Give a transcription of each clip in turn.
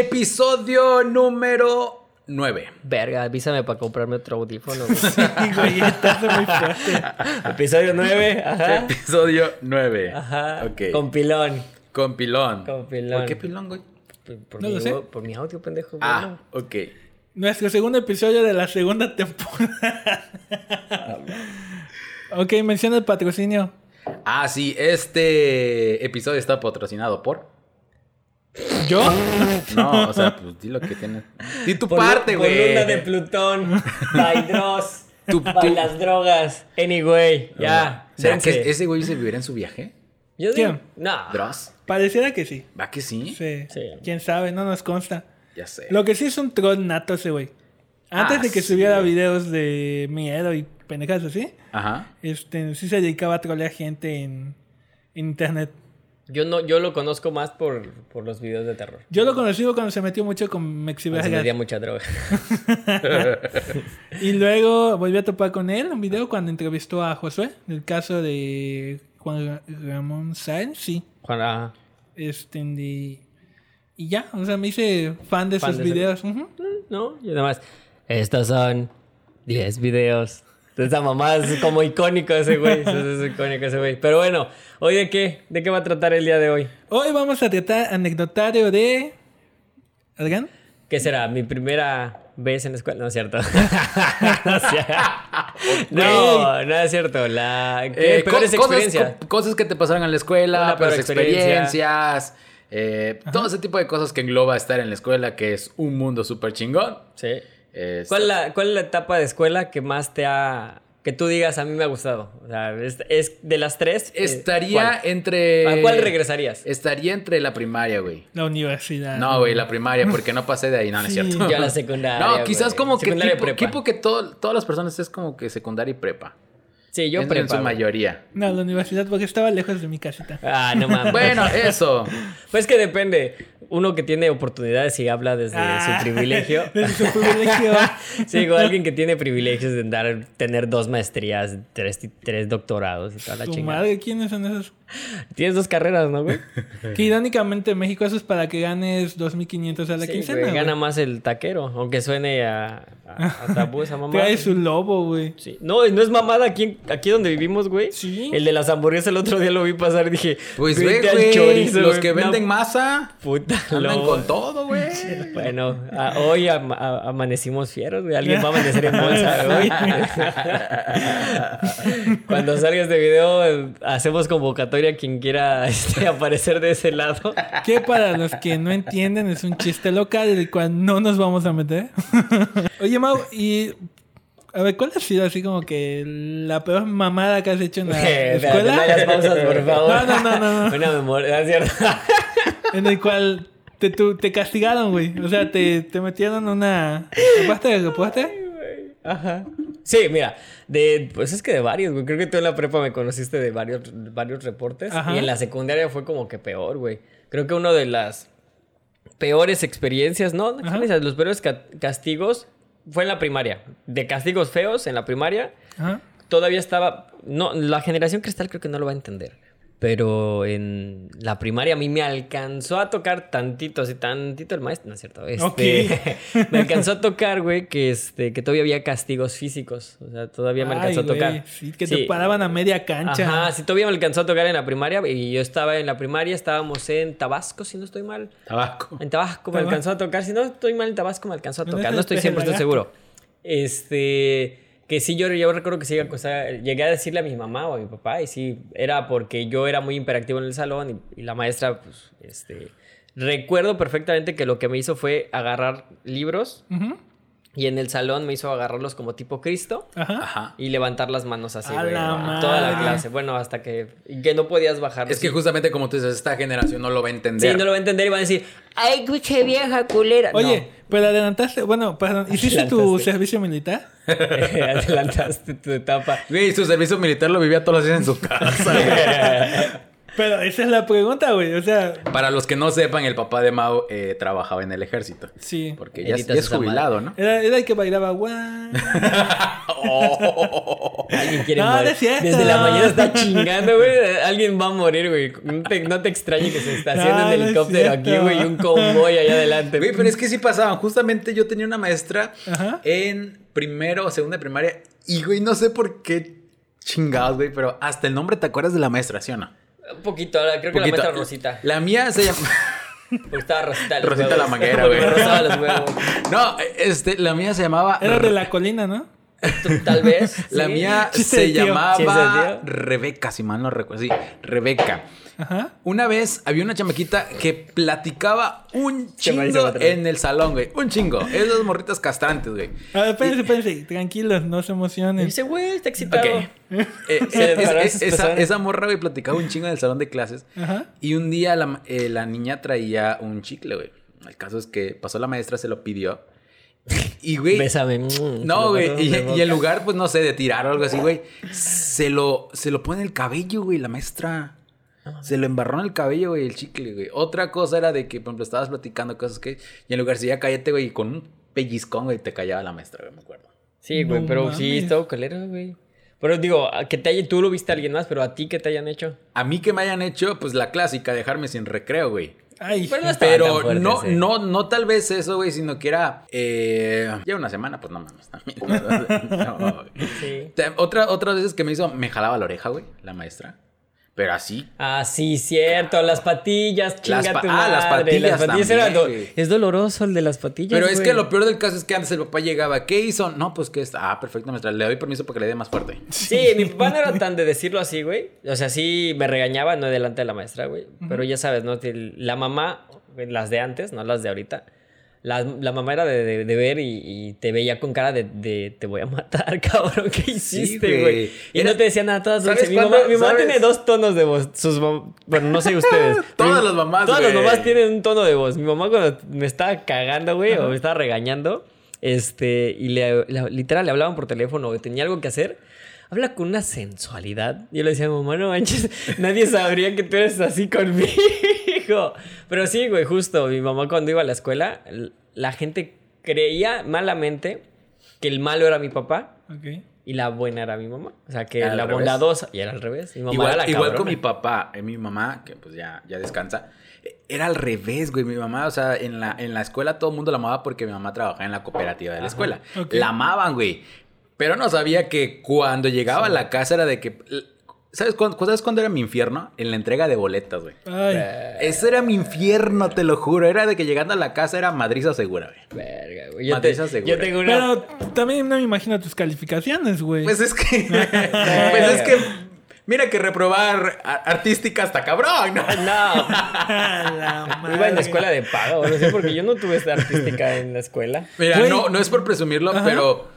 Episodio número 9. Verga, avísame para comprarme otro audífono. güey. Sí, güey, estás muy fuerte. Episodio 9, ajá. Episodio 9. Ajá. Ok. Con pilón. Con pilón. Con pilón. ¿Por qué pilón, güey? Por, por No mi, lo sé. por mi audio, pendejo. Ah, bueno. ok. Nuestro segundo episodio de la segunda temporada. ok, menciona el patrocinio. Ah, sí, este episodio está patrocinado por. ¿Yo? No, o sea, pues di lo que tienes. Di tu Por, parte, güey. luna de Plutón. By Dross. Tu- by tu- las drogas. Anyway, ya. ¿Será dense. que ese güey se vivirá en su viaje? Yo ¿Quién? digo. No. ¿Dross? Pareciera que sí. ¿Va que sí? Sí. Sí. Quién sabe, no nos consta. Ya sé. Lo que sí es un troll nato ese güey. Antes Ah, de que sí, subiera güey. videos de miedo y pendejadas así, Ajá. este, sí se dedicaba a trolear gente en, en internet. Yo, no, yo lo conozco más por, por los videos de terror. Yo lo conocí cuando se metió mucho con Cuando Se metía mucha droga. Y luego volví a topar con él un video cuando entrevistó a Josué, del caso de Juan Ramón Sáenz, sí. Juan, ajá. Este, y, y ya, o sea, me hice fan de Fan sus de ese- videos. No, yo nada más. Estos son 10 videos. Esa mamá es como icónico ese güey. Es, es icónico ese güey. Pero bueno, ¿hoy de qué? ¿De qué va a tratar el día de hoy? Hoy vamos a tratar anecdotario de... ¿Adrián? ¿Qué será? ¿Mi primera vez en la escuela? No es cierto. no, es cierto. no, no es cierto. La... ¿qué? Eh, peores co- cosas, experiencias. co- cosas que te pasaron en la escuela, Una peores peor experiencia. experiencias, eh, todo ese tipo de cosas que engloba estar en la escuela, que es un mundo súper chingón. Sí. Es- ¿Cuál, es la, ¿Cuál es la etapa de escuela que más te ha... que tú digas a mí me ha gustado? O sea, es, es de las tres. eh, Estaría ¿cuál? entre... ¿A cuál regresarías? Estaría entre la primaria, güey. La universidad. No, güey, la primaria, porque no pasé de ahí, no, no es Sí. cierto. Yo la secundaria, No, quizás güey. como que tipo, prepa. tipo que todo- todas las personas es como que secundaria y prepa. Sí, yo en, en su güey. mayoría. No, la universidad porque estaba lejos de mi casita. Ah, no mames. Bueno, eso. Pues que depende. Uno que tiene oportunidades y habla desde Ah, su privilegio. Desde su privilegio. Sí, digo, alguien que tiene privilegios de dar, tener dos maestrías, tres, tres doctorados y toda la chingada. madre, ¿quiénes son esos? Tienes dos carreras, ¿no, güey? Que irónicamente en México eso es para que ganes 2.500 a la Sí, quincena. güey, güey. gana más el taquero, aunque suene a, a, a tabú esa mamá. Trae su lobo, güey. Sí. No, no es mamada aquí, aquí donde vivimos, güey. Sí. El de las hamburguesas el otro día lo vi pasar y dije, Pues "Vete al güey, chorizo, los güey". que venden masa Puta, andan lobo. con todo, güey. Bueno, a- hoy amanecimos fieros, güey. Alguien va a amanecer en bolsa hoy. Cuando salga este video, eh, hacemos convocatoria a quien quiera este, aparecer de ese lado. Que para los que no entienden es un chiste local del cual no nos vamos a meter. Oye, Mau, y... A ver, ¿cuál ha sido así como que la peor mamada que has hecho en la Eh, escuela? No hagas pausas, por favor. No, no, no, no, no. Una memoria, ¿es cierto? En el cual te, tu- te castigaron, güey. O sea, te, te metieron una... ¿Repaste? ¿Repaste? Ajá. Sí, mira, de, pues es que de varios, güey. Creo que tú en la prepa me conociste de varios, varios reportes. Ajá. Y en la secundaria fue como que peor, güey. Creo que uno de las peores experiencias, ¿no? Los peores ca- castigos fue en la primaria. De castigos feos en la primaria. Ajá. Todavía estaba. No, la generación cristal creo que no lo va a entender. Pero en la primaria a mí me alcanzó a tocar tantito, así tantito el maestro, no es cierto. Este, me alcanzó a tocar, güey, que este, que todavía había castigos físicos. O sea, todavía me Ay, alcanzó a tocar. Sí, que Sí. te paraban a media cancha. Ajá, sí, todavía me alcanzó a tocar en la primaria. Y yo estaba en la primaria, estábamos en Tabasco, si no estoy mal. Tabaco. En Tabasco me Tabasco. alcanzó a tocar. Si no estoy mal en Tabasco me alcanzó a ¿No es tocar. No estoy 100% Pelagato? seguro. Este. Que sí, yo, yo recuerdo que sí, o llegué a decirle a mi mamá o a mi papá, y sí, era porque yo era muy imperactivo en el salón y, la maestra, pues, este. Recuerdo perfectamente que lo que me hizo fue agarrar libros Ujú. Y en el salón me hizo agarrarlos como tipo Cristo Ajá. Y levantar las manos así, A güey. la Toda la clase. Bueno, hasta que. que no podías bajar. Es que justamente como tú dices, esta generación no lo va a Sí, entender. no lo va a entender y va a decir, ¡ay, cuche vieja culera! Oye, No. pero adelantaste, bueno, perdón, ¿hiciste tu servicio militar? Adelantaste tu etapa. Güey, su servicio militar lo vivía todos los días en su casa. Pero esa es la pregunta, güey. O sea, Para los que no sepan, el papá de Mao eh, trabajaba en el ejército. sí. Porque ya, ya es jubilado, ¿no? Era, era el que bailaba, guau. Alguien quiere No, morir. no es cierto. Desde la mañana está chingando, güey. Alguien va a morir, güey. No te, no te extrañe que se estacione No, un no es helicóptero aquí, güey, y un convoy allá adelante. Güey, pero es que sí pasaban. Justamente yo tenía una maestra Ajá. en primero o segunda de primaria. Y, güey, no sé por qué chingados, güey, pero hasta el nombre te acuerdas de la maestra, ¿sí o no? Un poquito, creo que Poquito. la maestra Rosita. La mía se llama. Porque estaba Rosita Rosita huevos. la manguera, güey. No, este, la mía se llamaba. Era de la colina, ¿no? Tal vez. La mía se llamaba. Rebeca, si mal no recuerdo. Sí, Rebeca. Ajá. Una vez había una chamaquita que platicaba un chingo en el salón, güey. Un chingo. Esas morritas castrantes, güey. A ver, espérense, espérense. Tranquilos, no se Y emocionen. Dice, güey, está excitado. Ok. Eh, es- es- esas esa, morra, güey, platicaba un chingo en el salón de clases. Ajá. Y un día la, eh, la niña traía un chicle, güey. El caso es que pasó la maestra, se lo pidió. Y, güey. Bésame. mm, No, güey. Y, y en lugar, pues no sé, de tirar o algo así, güey. Se lo, se lo pone en el cabello, güey, la maestra. Se lo embarró en el cabello, güey, el chicle, güey. Otra cosa era de que, por ejemplo, estabas platicando cosas que. Y en lugar de ya cállate, güey, y con un pellizcón, güey, te callaba la maestra, güey, me acuerdo. Sí, güey, No pero sí, estuvo calero, güey. Pero digo, que te haya, tú lo viste a alguien más, pero a ti que te hayan hecho. A mí que me hayan hecho, pues la clásica, dejarme sin recreo, güey. Ay, Pero no Pero fuerte no, no, no tal vez eso, güey, sino que era. Eh, ya una semana, pues no mames, también. No. Sí. Otra, otras veces que me hizo, me jalaba la oreja, güey, la maestra. Pero así. Ah, sí, cierto. Las patillas, chinga Las pa- tu ah, las madre. patillas también, do- güey. Es doloroso el de las patillas, Pero es que lo peor del caso es que antes el papá llegaba. ¿Qué hizo? No, pues que está. Ah, perfecto, maestra. Le doy permiso para que le dé más fuerte. Sí, mi papá no era tan de decirlo así, güey. O sea, sí me regañaba, no delante de la maestra, güey. Pero ya sabes, ¿no? La mamá, las de antes, no las de ahorita. La, la mamá era de, de- de ver y, y te veía con cara de, de te voy a matar, cabrón. ¿Qué hiciste, güey. Y Era- no te decía nada todas ¿Sabes. Mi mamá, mi mamá ¿Sabes? tiene dos tonos de voz. Sus mam- Bueno, no sé ustedes. Todas Mi- las mamás, Todas las mamás tienen un tono de voz. Mi mamá cuando me estaba cagando, güey, o me estaba regañando, este, y le, literal le hablaban por teléfono o tenía algo que hacer. Habla con una sensualidad. Yo le decía, mamá, no manches, nadie sabría que tú eres así conmigo. Pero sí, güey, justo. Mi mamá cuando iba a la escuela, la gente creía malamente que el malo era mi papá Ok. y la buena era mi mamá. O sea, que la bondadosa. Y era al revés. Mi mamá Igual, era la igual con mi papá, eh, mi mamá, que pues ya, ya descansa, eh, era al revés, güey. Mi mamá, o sea, en la, en la escuela todo el mundo la amaba porque mi mamá trabajaba en la cooperativa de la escuela. La amaban, güey. Pero no sabía que cuando llegaba a la casa era de que. ¿Sabes cuándo, ¿Sabes cuándo era mi infierno? En la entrega de boletas, güey. Ay. Ese era mi infierno, te lo juro. Era de que llegando a la casa era madriza segura, güey. Verga, güey. Yo, te- Madriza segura. yo tengo una... Pero también no me imagino tus calificaciones, güey. Pues es que. pues es que. Mira que reprobar a- artística hasta cabrón, ¿no? No, La iba en madre. la escuela de pago, no sé, porque yo no tuve esta artística en la escuela. Mira, Güey. no, no es por presumirlo, Ajá. pero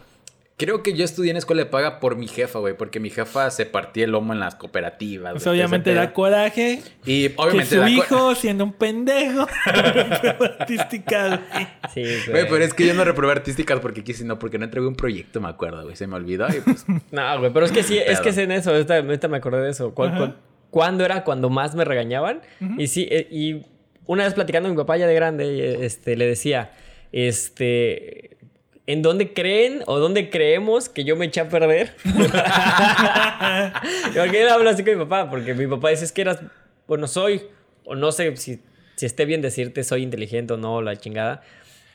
creo que yo estudié en escuela de paga por mi jefa, güey, porque mi jefa se partía el lomo en las cooperativas. Pues obviamente da coraje Y que obviamente su da co- hijo, siendo un pendejo, artística, güey. Sí, Güey, güey. pero es que yo no reprobé artísticas porque quise, no, porque no entregué un proyecto, me acuerdo, güey. Se me olvidó y pues. No, güey, pero es que sí, es que es en eso, ahorita, ahorita me acordé de eso. ¿Cu- Ajá. cu- ¿Cuándo era cuando más me regañaban? Y sí, eh, y una vez platicando con mi papá ya de grande, este, le decía, este, ¿en dónde creen o dónde creemos que yo me eché a perder? Porque él habla así con mi papá, porque mi papá dice, es que eras, bueno, soy, o no sé si, si esté bien decirte soy inteligente o no, la chingada.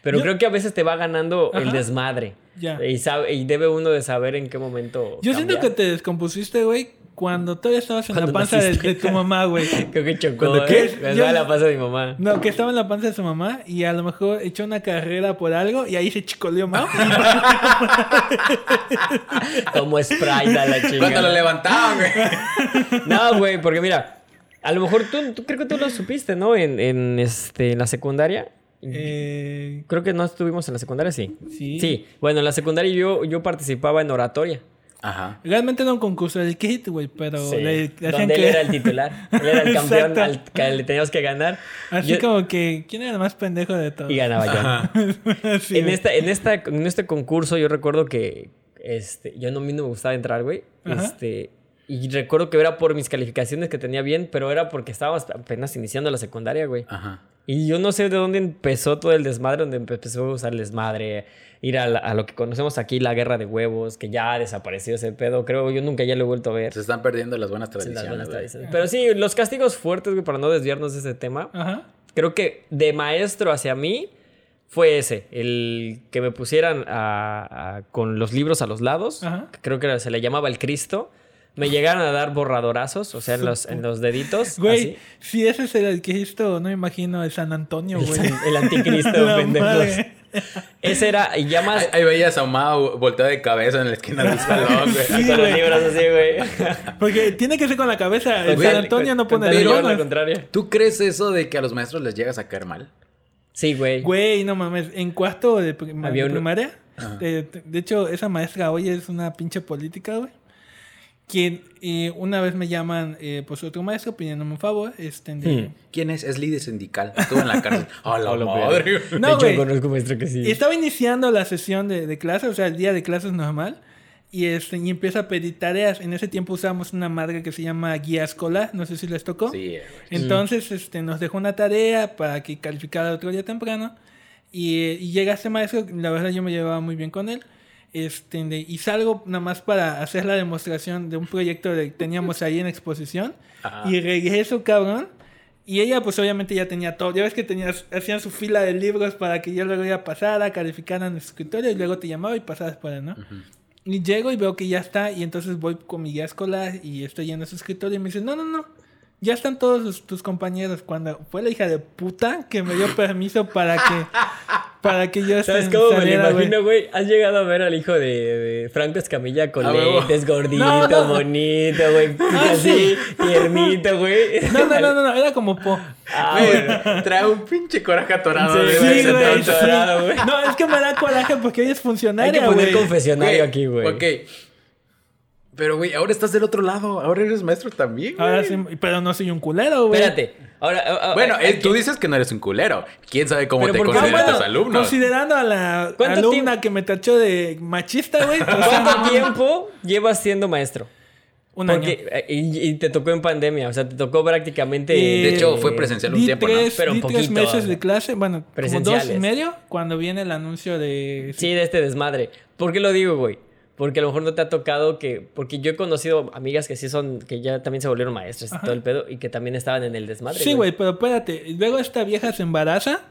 Pero Yo- creo que a veces te va ganando el desmadre. Ya. Y, sabe, y debe uno de saber en qué momento. Yo siento que te descompusiste, güey, cuando todavía estabas en la Cuando panza de, tu mamá, güey. Creo que chocó. ¿Cuándo ¿eh? qué? Yo- la pasa de mi mamá. No, que estaba en la panza de su mamá y a lo mejor echó una carrera por algo y ahí se chicoleó más. Como Sprite a la Cuando lo chingada. levantaban, güey. No, güey, porque mira, a lo mejor tú, tú creo que tú lo supiste, ¿no? En, en, este, en la secundaria. Eh, Creo que no estuvimos en la secundaria, sí. Sí. Sí. Bueno, en la secundaria yo, yo participaba en oratoria. Ajá. realmente era un concurso del kit, güey, pero Sí. le, le hacían donde él que- era el titular. Él era el campeón al que le teníamos que ganar. Así Yo- como que, ¿quién era el más pendejo de todos? Y ganaba yo. Sí, en, güey. esta, en, esta, en este concurso yo recuerdo que este, yo no, a mí no me gustaba entrar, güey. Ajá. Este, Y recuerdo que era por mis calificaciones que tenía bien, pero era porque estábamos apenas iniciando la secundaria, güey. Ajá. Y yo no sé de dónde empezó todo el desmadre, donde empezó a usar el desmadre, ir a, la- a lo que conocemos aquí, la guerra de huevos, que ya desapareció ese pedo. Creo yo nunca ya lo he vuelto a ver. Se están perdiendo las buenas Sí, las tradiciones. buenas güey. tradiciones. Pero sí, los castigos fuertes, güey, para no desviarnos de ese tema. Ajá. Creo que de maestro hacia mí fue ese, el que me pusieran a- a- con los libros a los lados. Ajá. Creo que se le llamaba el Cristo. Me llegaron a dar borradorazos, o sea, en los, en los deditos. Güey, así. si ese es el Cristo, no me imagino el San Antonio, El, güey. san- el anticristo, pendejos. Ese era, y ya más. Ahí, ahí veías a Mao volteado de cabeza en la esquina del salón, güey. Sí, con los libros así, güey. Porque tiene que ser con la cabeza. El San Antonio no pone con- las con- la bromas. contraria. ¿Tú crees eso de que a los maestros les llegas a caer mal? Sí, güey. Güey, no mames. En cuarto de, prim- Había de uno- primaria. De, de hecho, esa maestra hoy es una pinche política, güey. Quien eh, una vez me llaman, eh, pues otro maestro pidiéndome un favor. Este, de- Hmm. ¿Quién es? Es líder sindical. Estuvo en la cárcel. ¡A la Hola, madre! No, de hecho, conozco maestro que sí. Estaba iniciando la sesión de, de clases, o sea, el día de clases normal. Y, este, y empieza a pedir tareas. En ese tiempo usábamos una madre que se llama guía escolar. No sé si les tocó. Sí, güey. Entonces este, nos dejó una tarea para que calificara otro día temprano. Y, eh, y llega este maestro, la verdad yo me llevaba muy bien con él. Este, y salgo nada más para hacer la demostración de un proyecto que teníamos ahí en exposición. Ajá. Y regreso, cabrón. Y ella, pues obviamente ya tenía todo. Ya ves que tenías, hacían su fila de libros para que yo luego ya pasara, calificaran en su escritorio y luego te llamaba y pasabas por él, ¿no? Y llego y veo que ya está. Y entonces voy con mi guía escolar y estoy yendo a su escritorio y me dice: No, no, no. Ya están todos tus- tus compañeros. Cuando fue la hija de puta que me dio permiso para que, para que yo ¿Sabes este, cómo me lo saliera, güey. imagino, güey? ¿Has llegado a ver al hijo de, de Franco Escamilla con Ah, lentes, gordito, No, no. bonito, güey? Ah, así, tiernito, güey. No, no, no, no, no, era como po. Ah, güey. Güey, trae un pinche coraje atorado. Sí, güey, sí, güey, sí. atorado, güey. No, es que me da coraje porque ella es Hay funcionaria, que poner güey. confesionario aquí, güey. Ok. Pero, güey, ahora estás del otro lado. Ahora eres maestro también, güey. Ahora sí, pero no soy un culero, güey. Espérate. Ahora, ah, ah, Bueno, eh, que- tú dices que no eres un culero. ¿Quién sabe cómo Pero te consideran Ah, tus bueno, alumnos? Considerando a la ¿Cuánto alumna tiempo? que me tachó de machista, güey. pues, ¿Cuánto tiempo llevas siendo maestro? un Porque, año. eh, y, y te tocó en pandemia, o sea, te tocó prácticamente... Eh, De hecho, fue presencial un tiempo, ¿no? Pero un di tres poquito, meses de clase, bueno, como dos y presenciales. medio, cuando viene el anuncio de... Sí, de este desmadre. ¿Por qué lo digo, güey? Porque a lo mejor no te ha tocado que... Porque yo he conocido amigas que sí son... Que ya también se volvieron maestras y todo el pedo. Y que también estaban en el desmadre, Sí, güey, pero espérate. Luego esta vieja se embaraza.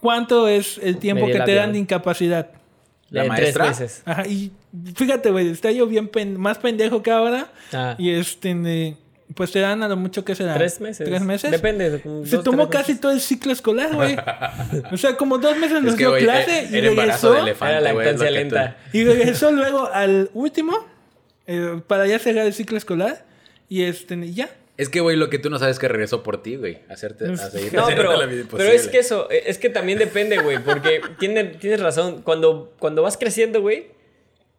¿Cuánto es el tiempo que te dan de incapacidad? ¿La De maestra? Tres meses. Ajá, y fíjate, güey, está yo bien pen- más pendejo que ahora. Ah. Y este, pues te dan a lo mucho que será. Tres meses. ¿Tres meses? Depende. como Se dos, tomó casi meses. todo el ciclo escolar, güey. o sea, como dos meses nos Es que, dio güey, clase eh, y el embarazo de regresó. elefante, Era lactancia que tú- lenta. Y regresó luego al último eh, para ya cerrar el ciclo escolar. Y este, y ya. Es que, güey, lo que tú no sabes es que regresó por ti, güey. A hacerte, a seguir No, pero, la vida pero es imposible. que eso, eh, es que también depende, güey, porque tiene, tienes razón. Cuando, cuando vas creciendo, güey,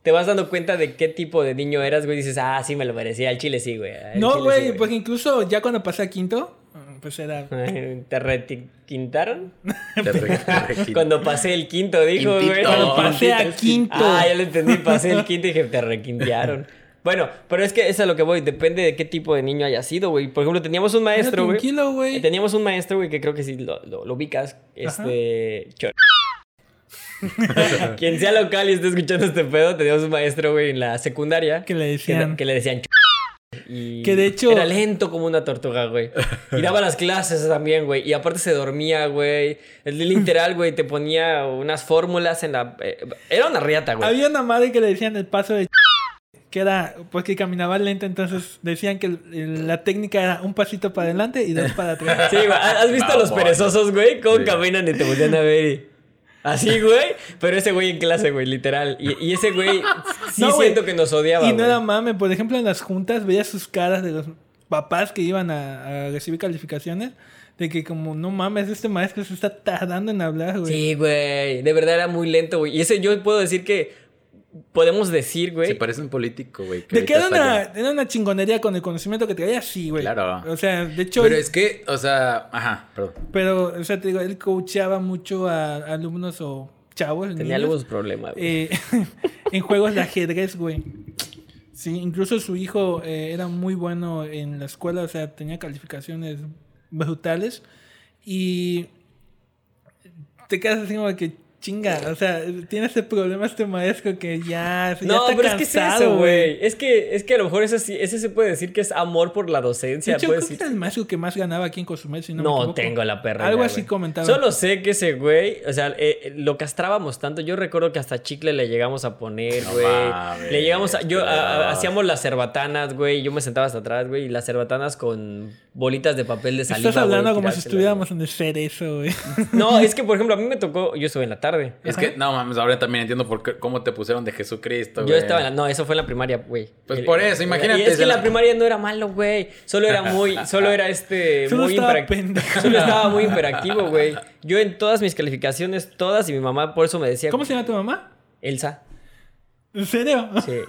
te vas dando cuenta de qué tipo de niño eras, güey. Dices, ah, sí, me lo merecía. Al chile sí, güey. al No, chile güey, sí, porque incluso ya cuando pasé a quinto, pues era. ¿Te requintaron? Te re-. Cuando pasé el quinto, dijo, güey. Cuando pasé a quinto. Ah, ya lo entendí. Pasé el quinto y dije, te requintearon. Bueno, pero es que eso es a lo que voy. Depende de qué tipo de niño haya sido, güey. Por ejemplo, teníamos un maestro, güey. tranquilo, güey. Teníamos un maestro, güey, que creo que sí lo, lo- lo ubicas. Este. Chor- Quien sea local y esté escuchando este pedo, teníamos un maestro, güey, en la secundaria. Que le Que, decían. que le decían. Ch- Y Que de hecho- Era lento como una tortuga, güey. Y daba las clases también, güey. Y aparte se dormía, güey. El literal, güey, te ponía unas fórmulas en la. eh, era una riata, güey. Había una madre que le decían el paso de. Que era porque caminaba lento, entonces decían que la técnica era un pasito para adelante y dos para atrás. Sí, güey. ¿Has visto a los perezosos, güey? Cómo Sí. caminan y te voltean a ver y... Así, güey. Pero ese güey en clase, güey, literal. Y, y ese güey sí No, güey. siento que nos odiaba, Y no güey. era mame, por ejemplo, en las juntas veía sus caras de los papás que iban a, a recibir calificaciones. De que como, no mames, este maestro se está tardando en hablar, güey. Sí, güey. De verdad era muy lento, güey. Y ese yo puedo decir que... Podemos decir, güey... Se parece un político, güey. que De que era una, era una chingonería con el conocimiento que traía, sí, güey. Claro. O sea, de hecho, Pero él- es que, o sea, ajá, perdón. pero, o sea, te digo, él coacheaba mucho a, alumnos o chavos. Tenía niños, algunos problemas, güey. eh, en juegos de ajedrez, güey. Sí, incluso su hijo eh, era muy bueno en la escuela, o sea, tenía calificaciones brutales. Y te quedas así como que chinga, o sea, tiene ese problema este maestro que ya, ya No, está pero es que es cansado, eso, güey. Es que, es que a lo mejor eso sí, ese se puede decir que es amor por la De docencia. hecho, puede creo que decir. era el maestro que más ganaba aquí en Cozumel, si no, me No tengo la perra. Algo así güey. comentaba. Solo sé que ese güey, o sea, eh, eh, lo castrábamos tanto. Yo recuerdo que hasta chicle le llegamos a poner, No güey. mames, le llegamos a. Yo, a- a- pero- hacíamos las cerbatanas, güey. Yo me sentaba hasta atrás, güey. Y las cerbatanas con bolitas de papel de saliva. Estás hablando como si estuviéramos en el cerezo, güey. güey. No, es que, por ejemplo, a mí me tocó. Yo estuve en la tarde. Es que, no mames, ahora también entiendo por qué, cómo te pusieron de Jesucristo, Yo güey. estaba en la, no, eso fue en la primaria, güey. Pues El- por eso, imagínate, Y es que la la- primaria no era malo, güey. Solo era muy, solo era este, Solo muy pendejo. Solo estaba muy imperactivo, güey. Yo en todas mis calificaciones, todas, y mi mamá por eso me decía. ¿Cómo se llama tu mamá? Elsa. ¿En serio? Sí.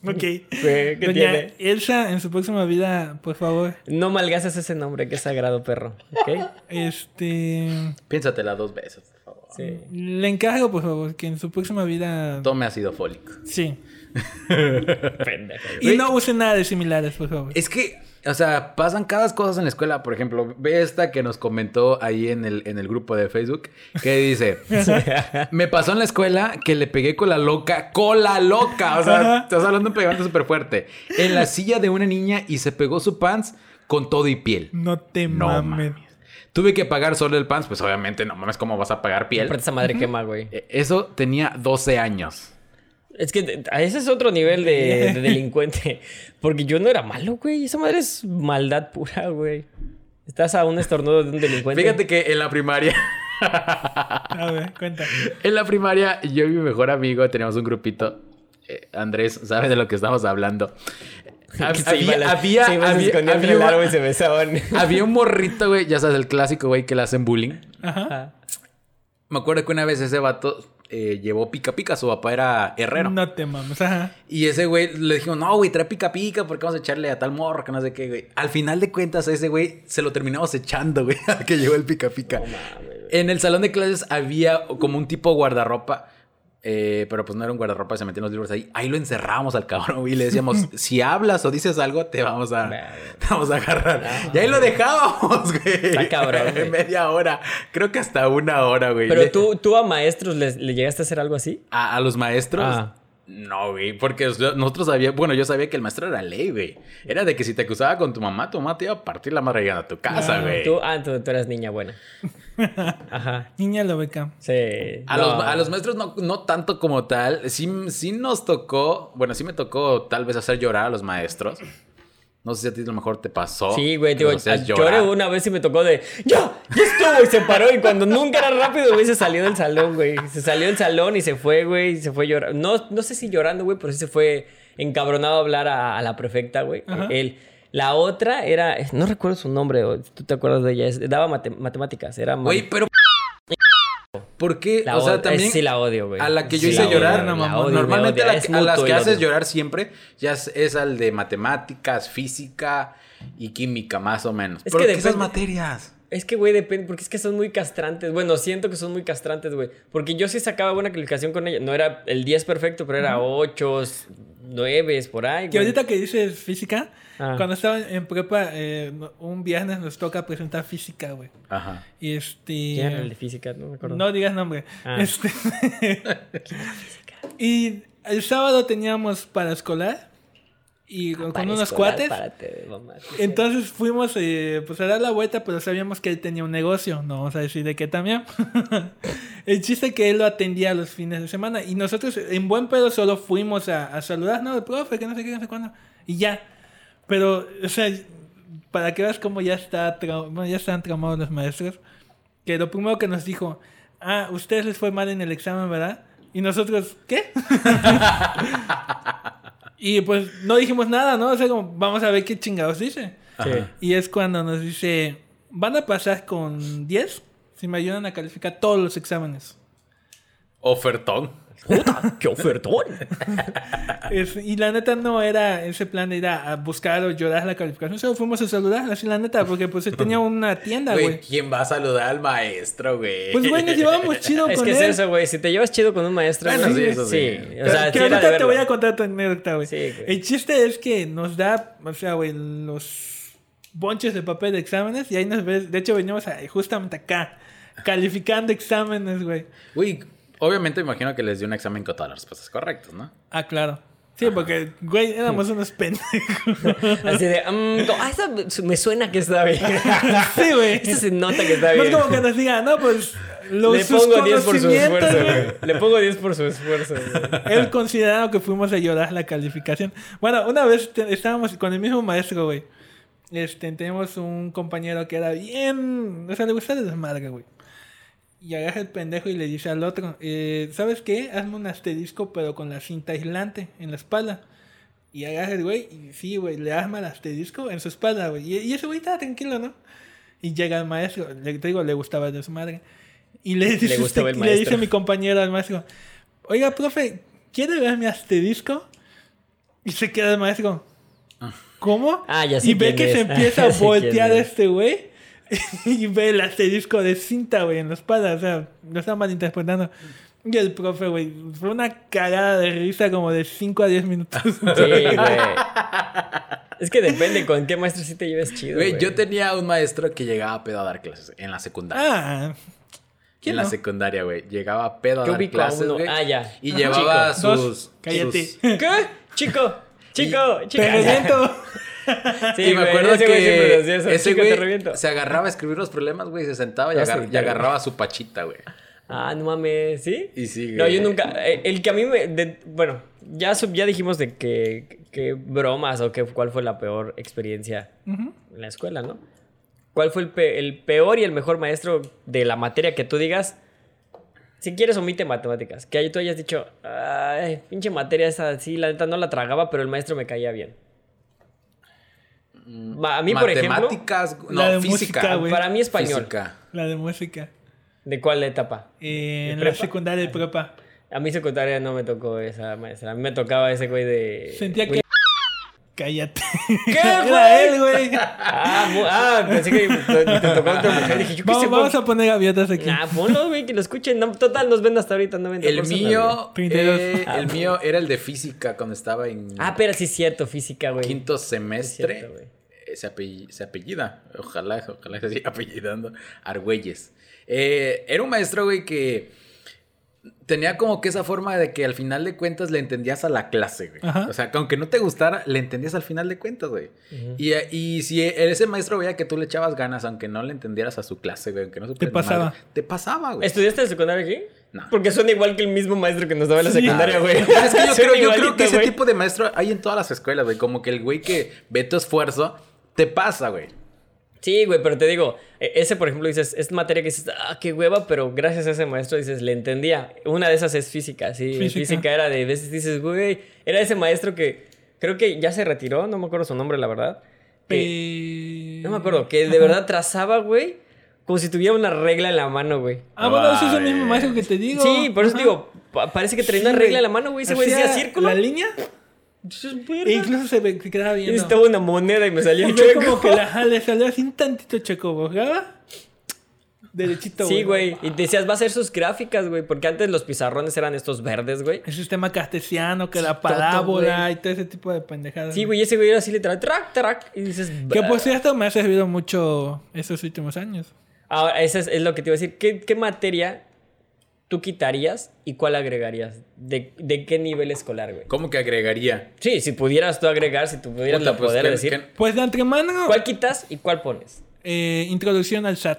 ok. ¿Qué Doña tiene? Elsa, en su próxima vida, por favor, No malgases ese nombre, que es sagrado, perro. ¿Ok? este... Piénsatela dos veces. Sí. Le encargo, por favor, que en su próxima vida... Tome ácido fólico. Sí. Pendejo. Y no use nada de similares, por favor. Es que, o sea, pasan cada cosas en la escuela. Por ejemplo, ve esta que nos comentó ahí en el, en el grupo de Facebook, que dice, me pasó en la escuela que le pegué con la loca, con la loca. O sea, Ajá. estás hablando de un pegante súper fuerte. En la silla de una niña y se pegó su pants con todo y piel. No te No mames. mames. Tuve que pagar solo el pants, pues obviamente no mames, ¿cómo vas a pagar piel? Esa madre quema, güey. Eh, Eso tenía 12 años. Es que ese es otro nivel de, de delincuente. Porque yo no era malo, güey. Esa madre es maldad pura, güey. Estás a un estornudo de un delincuente. Fíjate que en la primaria, A ver, cuenta. en la primaria, yo y mi mejor amigo teníamos un grupito. Eh, Andrés, ¿sabe de lo que estamos hablando? Había, había, había- un morrito, güey, ya sabes, el clásico, güey, que le hacen bullying. Ajá. Me acuerdo que una vez ese vato eh, llevó pica pica, su papá era herrero. No te mames. Ajá. Y ese güey le dijo, no, güey, trae pica pica porque vamos a echarle a tal morro, que no sé qué, güey. Al final de cuentas, ese güey se lo terminamos echando, güey, a que llegó el pica pica. En el salón de clases había como un tipo guardarropa. Eh, pero pues no era un guardarropa, se metían los libros ahí. Ahí lo encerrábamos al cabrón, güey. Y le decíamos, si hablas o dices algo, te vamos a, te vamos a agarrar. y ahí lo dejábamos, güey. Está cabrón, güey. Media hora. Creo que hasta una hora, güey. Pero tú, tú a maestros les, le llegaste a hacer algo así. a, a los maestros. Ah. No, güey, porque nosotros sabíamos, bueno, yo sabía que el maestro era ley, güey. Era de que si te acusaba con tu mamá, tu mamá te iba a partir la madre llegando a tu casa, güey. Tú, ah, tú, tú eras niña buena. Ajá. Niña lo beca. Sí. A, No. los, a los maestros no, no tanto como tal. Sí, sí nos tocó, bueno, sí me tocó tal vez hacer llorar a los maestros. No sé si a ti a lo mejor te pasó. Sí, güey, digo, lloré una vez y me tocó de ¡Ya! ¡Ya estuvo! Y se paró. Y cuando nunca era rápido, güey, se salió del salón, güey. Se salió del salón y se fue, güey. Y se fue llorando. No, no sé si llorando, güey, pero sí se fue encabronado a hablar a, a la prefecta, güey. Ajá. Él. La otra era. No recuerdo su nombre, o tú te acuerdas de ella. es- daba mate- matemáticas. Era. Güey, pero. ¿Por qué? La o sea, también. sí la odio, güey. A la que yo Sí hice odio, llorar, no, mamá. Normalmente a, la Es que- a las que haces llorar siempre ya es, es al de matemáticas, física y química, más o menos. Es ¿Pero que qué esas materias? Es que, güey, depende, porque es que son muy castrantes. Bueno, siento que son muy castrantes, güey. Porque yo sí sacaba buena calificación con ella. No era el 10 perfecto, pero era 8, 9, por ahí, Que güey. ahorita que dices física, Ah. cuando estaba en prepa, eh, un viernes nos toca presentar física, güey. Ajá. Y este. ¿Quién era el de física? No me acuerdo. No digas nombre. Ah. Este... y el sábado teníamos para escolar y con, unos cuates. párate, mamá. Entonces fuimos eh, pues a dar la vuelta, pero sabíamos que él tenía un negocio. No vamos a decir de qué también. el chiste que él lo atendía los fines de semana. Y nosotros en buen pedo solo fuimos a, a saludar, no, el profe, que no sé qué, no sé cuándo. Y ya. Pero, o sea, para que veas cómo ya está bueno, ya están traumados los maestros. Que lo primero que nos dijo, ah, ustedes les fue mal en el examen, ¿verdad? Y nosotros, ¿qué? y pues no dijimos nada, ¿no? O sea, como, vamos a ver qué chingados dice. Sí. Y es cuando nos dice, van a pasar con 10 si me ayudan a calificar todos los exámenes. Ofertón. ¡Puta! ¡Qué ofertón! Es- y la neta no era ese plan de ir a, buscar o llorar la calificación. Solo fuimos a saludar, así la neta, porque pues él tenía una tienda, Güey. ¿quién va a saludar al maestro, güey? Pues güey, nos llevábamos chido es con que es él. eso, güey. Si te llevas chido con un maestro, Bueno, güey, sí, eso sí. O sea, que ahorita te verlo. voy a contar tu anécdota, güey. Sí. El chiste es que nos da, o sea, güey, los bonches de papel de exámenes y ahí nos ves. De hecho, veníamos a- justamente acá, calificando exámenes, güey. Güey, obviamente me imagino que les dio un examen con todas las respuestas correctas, ¿no? Ah, claro. Sí, porque, güey, éramos unos pendejos. Así de, mm, ah, esa me suena que está bien. sí, güey. Esta se nota que está No bien. es como que nos diga, no, pues los Le pongo 10 por su esfuerzo, güey. güey. Le pongo 10 por su esfuerzo, güey. Él considerado que fuimos a llorar la calificación. Bueno, una vez te- estábamos con el mismo maestro, güey. Este, tenemos un compañero que era bien... O sea, le gustaba el desmadre, güey. Y agarra el pendejo y le dice al otro, eh, ¿sabes qué? Hazme un asterisco, pero con la cinta aislante en la espalda. Y agarra el güey, y sí, güey, le arma el asterisco en su espalda, güey. Y, y ese güey estaba tranquilo, ¿no? Y llega el maestro, le te digo, le gustaba el desmadre. Y le dice, este- le dice mi compañero al maestro, oiga, profe, ¿quiere ver mi asterisco? Y se queda el maestro, ¿cómo? Ah, ya Y ve que se empieza a voltear es. este güey y ve el asterisco de cinta, güey, en la espalda. O sea, lo está malinterpretando. Y el profe, güey, fue una cagada de risa como de 5 a 10 minutos. Sí, güey. Es que depende con qué maestro sí te lleves chido. Güey, yo tenía un maestro que llegaba pedo a dar clases en la secundaria. ah, en ¿quién la no? secundaria, güey. Llegaba pedo a Yo dar a clases, güey. Ah, ya. Y Ajá. llevaba Chico. sus... Dos. Cállate. sus- ¿Qué? Chico, chico, Te chica. reviento. Sí, y me güey, acuerdo ese güey que decía eso, ese güey se agarraba a escribir los problemas, güey, se sentaba y, Vas a agar- y evitar, agarraba su pachita, güey. Ah, no mames, ¿sí? Y sí, No, güey. yo nunca. eh, El que a mí me. de- bueno, ya, sub- ya dijimos de que, que bromas o que cuál fue la peor experiencia en la escuela, ¿no? ¿Cuál fue el, pe- el peor y el mejor maestro de la materia que tú digas? Si quieres, omite matemáticas. Que ahí tú hayas dicho, ay, pinche materia esa, sí, la neta no la tragaba, pero el maestro me caía bien. Ma- A mí, por ejemplo, Matemáticas, La de no, física. música, güey. para mí español. Física. La de música. ¿De cuál etapa? Eh, ¿De en la prepa? secundaria de prepa. A mí secundaria no me tocó esa maestra. A mí me tocaba ese güey de... Sentía que. Cállate. ¿Qué, Era él, güey. Ah, ah, pensé que te, te tocó otra mujer. Dije, yo qué Vamos, sé. vamos por- a poner gaviotas aquí. Ah, ponlo, güey, que lo escuchen. No, total, nos ven hasta ahorita 90 El personas, mío, güey. 32. eh, Ah, el mío era el de física cuando estaba en Ah, pero sí es cierto, física, güey. quinto Sí semestre. es cierto, güey. eh, se, apell- se apellida, ojalá, ojalá se siga apellidando, Argüelles. Eh, era un maestro, güey, que tenía como que esa forma de que al final de cuentas le entendías a la clase, güey. Ajá. O sea, que aunque no te gustara, le entendías al final de cuentas, güey. y, y si ese maestro veía que tú le echabas ganas, aunque no le entendieras a su clase, güey, aunque no ni pasaba. madre, te pasaba, güey. ¿Estudiaste en secundaria aquí? No. Porque suena igual que el mismo maestro que nos daba en la Sí. secundaria, güey. Es que yo, creo, yo creo que ese tipo de maestro hay en todas las escuelas, güey. Como que el güey que ve tu esfuerzo, te pasa, güey. Sí, güey, pero te digo, e- ese, por ejemplo, dices, es materia que dices, ah, qué hueva, pero gracias a ese maestro dices, le entendía. Una de esas es física, sí. Física. Física, era de veces dices, güey, era ese maestro que creo que ya se retiró, no me acuerdo su nombre, la verdad. que- Eh, no me acuerdo, que de verdad trazaba, güey, como si tuviera una regla en la mano, güey. Ah, bueno, ese es el mismo maestro que te digo. Sí, por eso Ajá. digo, pa- parece que traía Sí, una regla en la mano, güey. Ese güey decía círculo. La línea. E incluso se, se quedaba viendo. necesitaba una moneda y me salía el chueco. como que la, le salió así un tantito checo, ¿bojaba? Derechito, Sí, güey. Y decías, va a hacer sus gráficas, güey. Porque antes los pizarrones eran estos verdes, güey. El sistema cartesiano, que la parábola güey. y todo ese tipo de pendejadas. Sí, güey, ese güey era así literal, track, track. Y dices, Que por cierto me ha servido mucho estos últimos años. Ahora, eso es, es lo que te iba a decir. ¿Qué, qué materia tú quitarías y cuál agregarías? ¿De, de qué nivel escolar, güey? ¿Cómo que agregaría? Sí, si pudieras tú agregar, si tú pudieras Puta, la pues, poder ¿qué- decir. Pues de antemano, ¿Cuál quitas y cuál pones? eh, introducción al SAT.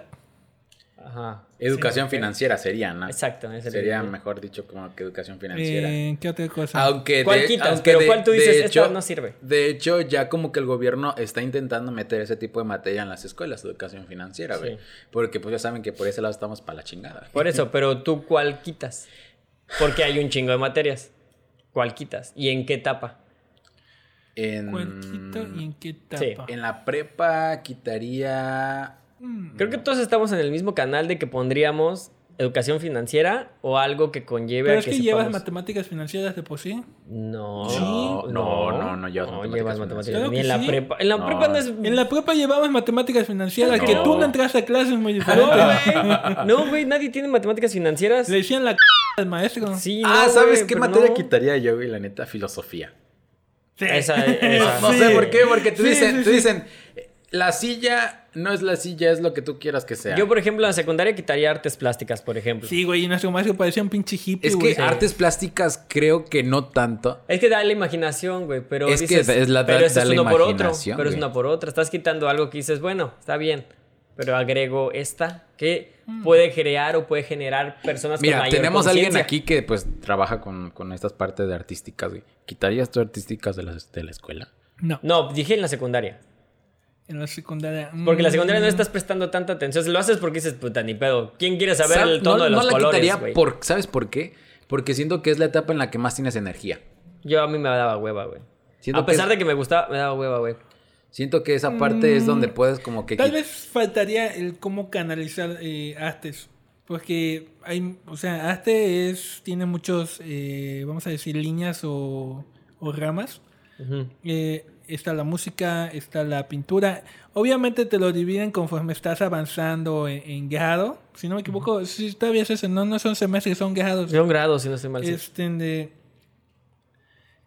Ajá. Educación financiera sería, ¿no? Exacto. ese Sería mejor dicho como que educación financiera. Eh, ¿Qué otra cosa? Aunque ¿Cuál de, quitas? aunque Pero de- ¿cuál tú de dices, esta hecho- no sirve? De hecho, ya como que el gobierno está intentando meter ese tipo de materia en las escuelas, educación financiera, güey. Sí. Porque pues ya saben que por ese lado estamos para la chingada. Por eso, pero tú cuál quitas? Porque hay un chingo de materias. ¿Cuál quitas? ¿Y en qué etapa? En, ¿Cuál quito y en qué etapa? Sí, en la prepa quitaría... Mm, Creo que todos estamos en el mismo canal de que pondríamos educación financiera o algo que conlleve Pero a es que, que llevas sepamos- matemáticas financieras de por sí. No, Sí. No, no, no llevas matemáticas llevas financieras. matemáticas. Claro Ni en la sí. prepa. En la No. prepa no es. En la prepa llevamos matemáticas financieras, que No. tú no entraste a clases muy No, diferente. güey. No, güey, nadie tiene matemáticas financieras. Le decían la c al maestro. Sí, ah, no, ¿sabes qué materia no. quitaría yo, güey? La neta, filosofía. Sí. Esa, esa. No Sí. sé por qué, porque tú Sí, dicen, sí, tú sí. dicen, la silla no es la silla, es lo que tú quieras que sea. Yo, por ejemplo, en la secundaria quitaría artes plásticas, por ejemplo. Sí, güey, y nuestro maestro parecía un pinche hippie, es güey. que artes plásticas creo que no tanto. Es que da la imaginación, güey, pero Es que dices, es la- pero da- eso da es la uno por otro, imaginación, pero es una por otra. Estás quitando algo que dices, bueno, está bien, pero agrego esta que puede crear o puede generar personas con Mira, mayor tenemos a alguien aquí que pues trabaja con, con estas partes de artísticas, güey. ¿Quitarías tú artísticas de la, de la escuela? No, No, dije en la secundaria. En la secundaria. Porque en la secundaria no Mm. estás prestando tanta atención. Si lo haces porque dices, puta, ni pedo. ¿Quién quiere saber ¿Sab- el tono no, de los no la colores, quitaría por, ¿sabes por qué? Porque siento que es la etapa en la que más tienes energía. Yo a mí me daba hueva, güey. Siento A que pesar es- de que me gustaba, me daba hueva, güey. Siento que esa parte es donde puedes como que... Tal vez faltaría el cómo canalizar eh, artes. Porque hay, o sea, arte es, tiene muchos, eh, vamos a decir, líneas o, o ramas. Eh, está la música, está la pintura. Obviamente te lo dividen conforme estás avanzando en, en grado. Si no me equivoco, si todavía es eso, no, no son semestres, son grados. Son grados, si no estoy mal. Este, de-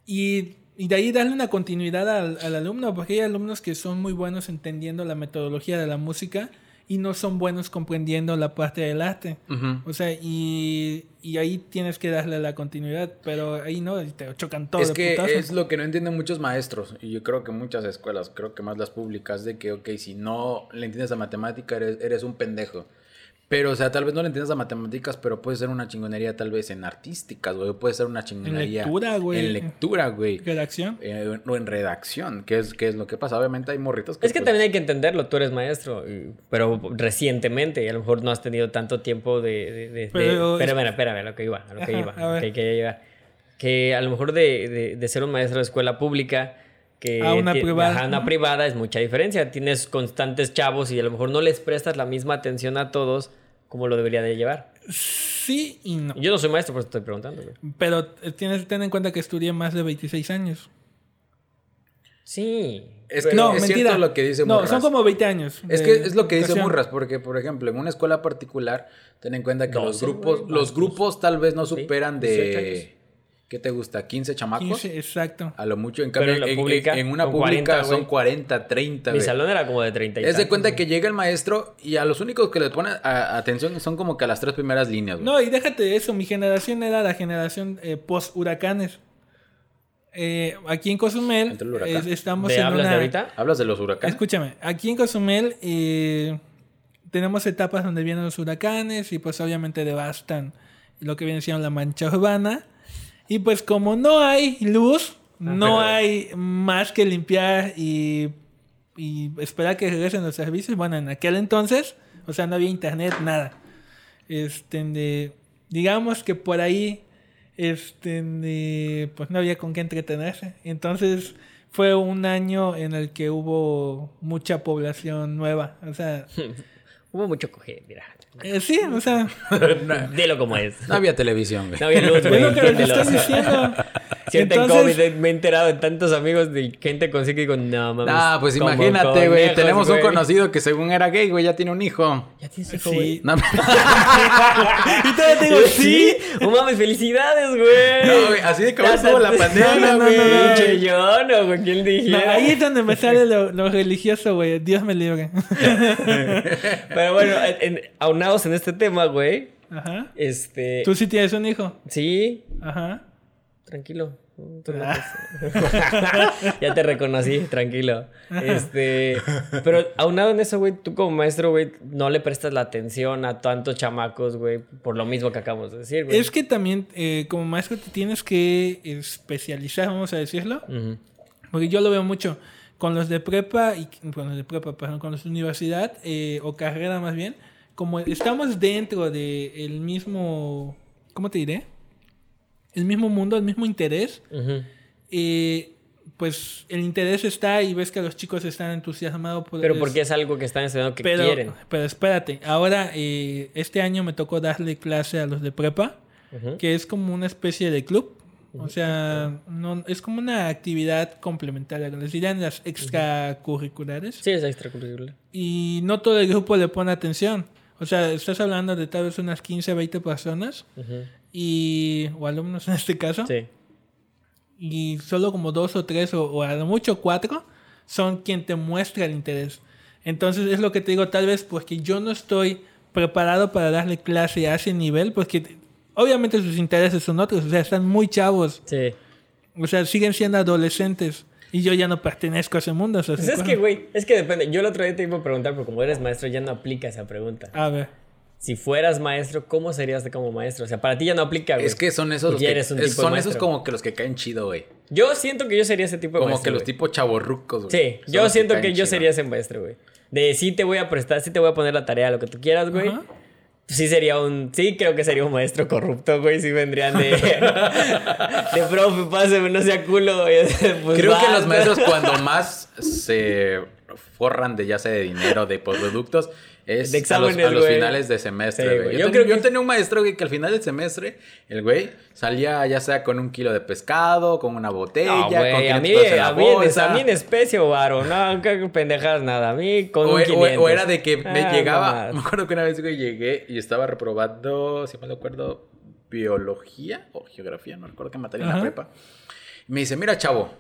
y, y de ahí darle una continuidad al, al alumno, porque hay alumnos que son muy buenos entendiendo la metodología de la música y no son buenos comprendiendo la parte del arte. O sea, y, y ahí tienes que darle la continuidad, pero ahí no, te chocan todo Es de que putazo. es lo que no entienden muchos maestros y yo creo que muchas escuelas, creo que más las públicas, de que, ok, si no le entiendes a matemática eres, eres un pendejo. Pero, o sea, tal vez no le entiendas a matemáticas, pero puede ser una chingonería tal vez en artísticas, güey. Puede ser una chingonería lectura, güey. En lectura, güey. Redacción. Eh, o en redacción, que es, que es lo que pasa. Obviamente hay morritos que... Es que pues, también hay que entenderlo, tú eres maestro, pero recientemente, y a lo mejor no has tenido tanto tiempo de... de, de- de- Pero es- espérame, espérame, a lo que iba, a lo que Ajá, iba, a lo que quería llegar. Que a lo mejor de, de- de ser un maestro de escuela pública, que A una privada. ajá, una Ujú. privada es mucha diferencia. Tienes constantes chavos y a lo mejor no les prestas la misma atención a todos como lo debería de llevar. Sí y no. Yo no soy maestro, por eso estoy preguntando. Pero tienes ten en cuenta que estudié más de 26 años. Sí. Es que no, es mentira. cierto lo que dice No, Murras. son como 20 años. Es que es lo que dice educación. Murras, porque, por ejemplo, en una escuela particular, ten en cuenta que los grupos, los grupos tal vez no Sí, superan 18 de... ¿Qué te gusta? ¿15 chamacos? 15, exacto. A lo mucho. En cambio, en la en, pública, en- en una son pública 40, son güey. 40, 30. Mi salón era como de 30 y Es de cuenta que llega el maestro y a los únicos que les pone a- atención son como que a las tres primeras líneas. No, y déjate de eso. Mi generación era la generación eh, post-huracanes. Eh, aquí en Cozumel Entre el huracán. es- estamos ¿De en hablas una... de ahorita? ¿Hablas de los huracanes? Escúchame, aquí en Cozumel eh, tenemos etapas donde vienen los huracanes y pues obviamente devastan lo que viene siendo la mancha urbana. Y pues como no hay luz, no hay más que limpiar y, y esperar que regresen los servicios. Bueno, en aquel entonces, o sea, no había internet, nada. Este, de- digamos que por ahí, este, de- pues no había con qué entretenerse. Entonces fue un año en el que hubo mucha población nueva. O sea, Hubo mucho coger, mira. Eh, sí, o sea, no, Dilo como es. no había televisión, güey. No había luz, es güey. lo que les entiéndelo. estoy diciendo. Sienten Entonces- COVID, me he enterado de tantos amigos de gente con sí que digo, no mames. Ah, pues como imagínate, güey. Tenemos un conocido que según era gay, güey, ya tiene un hijo. Ya tienes hijo, Sí. güey. No, y todavía te digo, Sí, sí. no mames, felicidades, güey. No, güey, así de Ya estuvo la pandemia, No, no, no, güey. no, no. Pinche yo, no, güey, ¿quién No, dijera? ahí es donde me sale lo, lo religioso, güey. Dios me libre. Pero bueno, en- en- aunados en este tema, güey. Ajá. Este. Tú sí tienes un hijo. Sí, Ajá. Tranquilo. Tú no te- ya te reconocí, tranquilo. Este, pero aunado en eso, güey, tú como maestro, güey, no le prestas la atención a tantos chamacos, güey, por lo mismo que acabamos de decir, güey. Es que también, eh, como maestro, te tienes que especializar, vamos a decirlo. Porque yo lo veo mucho con los de prepa y con los de prepa, perdón, con los de universidad eh, o carrera más bien. Como estamos dentro del mismo, ¿cómo te diré? El mismo mundo, el mismo interés. Ujú. eh, pues el interés está y ves que los chicos están entusiasmados por Pero es- porque es algo que están estudiando que pero, quieren. pero espérate, ahora eh, este año me tocó darle clase a los de prepa, Ujú. que es como una especie de club. O sea, no, es como una actividad complementaria, les dirían las extracurriculares. Sí, es extracurricular. Y no todo el grupo le pone atención. O sea, estás hablando de tal vez unas 15, 20 personas. Y, o alumnos en este caso, Sí. y solo como dos o tres, o, o a lo mucho cuatro, son quien te muestra el interés. Entonces es lo que te digo, tal vez porque yo no estoy preparado para darle clase a ese nivel, porque obviamente sus intereses son otros, o sea, están muy chavos, Sí. o sea, siguen siendo adolescentes, y yo ya no pertenezco a ese mundo. o sea, Pues ¿se es que, güey, es que depende. Yo el otro día te iba a preguntar, pero como eres maestro, ya no aplica esa pregunta. A ver. Si fueras maestro, ¿cómo serías como maestro? O sea, para ti ya no aplica, güey. Es que son esos los Ya que, eres un es- tipo de son esos como que los que caen chido, güey. Yo siento que yo sería ese tipo de Como maestro. que los güey. tipos chavorrucos, güey. Sí, Son yo siento que yo chido. sería ese maestro, güey. De sí te voy a prestar, sí te voy a poner la tarea, lo que tú quieras, güey. Sí sería un... Sí creo que sería un maestro corrupto, güey. Sí vendrían de... de profe, páseme, no sea culo, güey. Pues Creo que los maestros cuando más se forran de ya sea de dinero, de productos, es De a los, exámenes, a los finales de semestre, Sí, güey. Yo, Yo creo que- yo tenía un maestro, güey, que al final del semestre, el güey salía ya sea con un kilo de pescado, con una botella, No, con güey, a 500 mí, a, mí, en- a mí en especie o varo, no, pendejadas nada, a mí con O, un o- 500. o era de que me Ah, llegaba, me acuerdo que una vez güey, llegué y estaba reprobando, si mal no acuerdo, biología o geografía, no recuerdo qué materia en la prepa. Y me dice, mira chavo,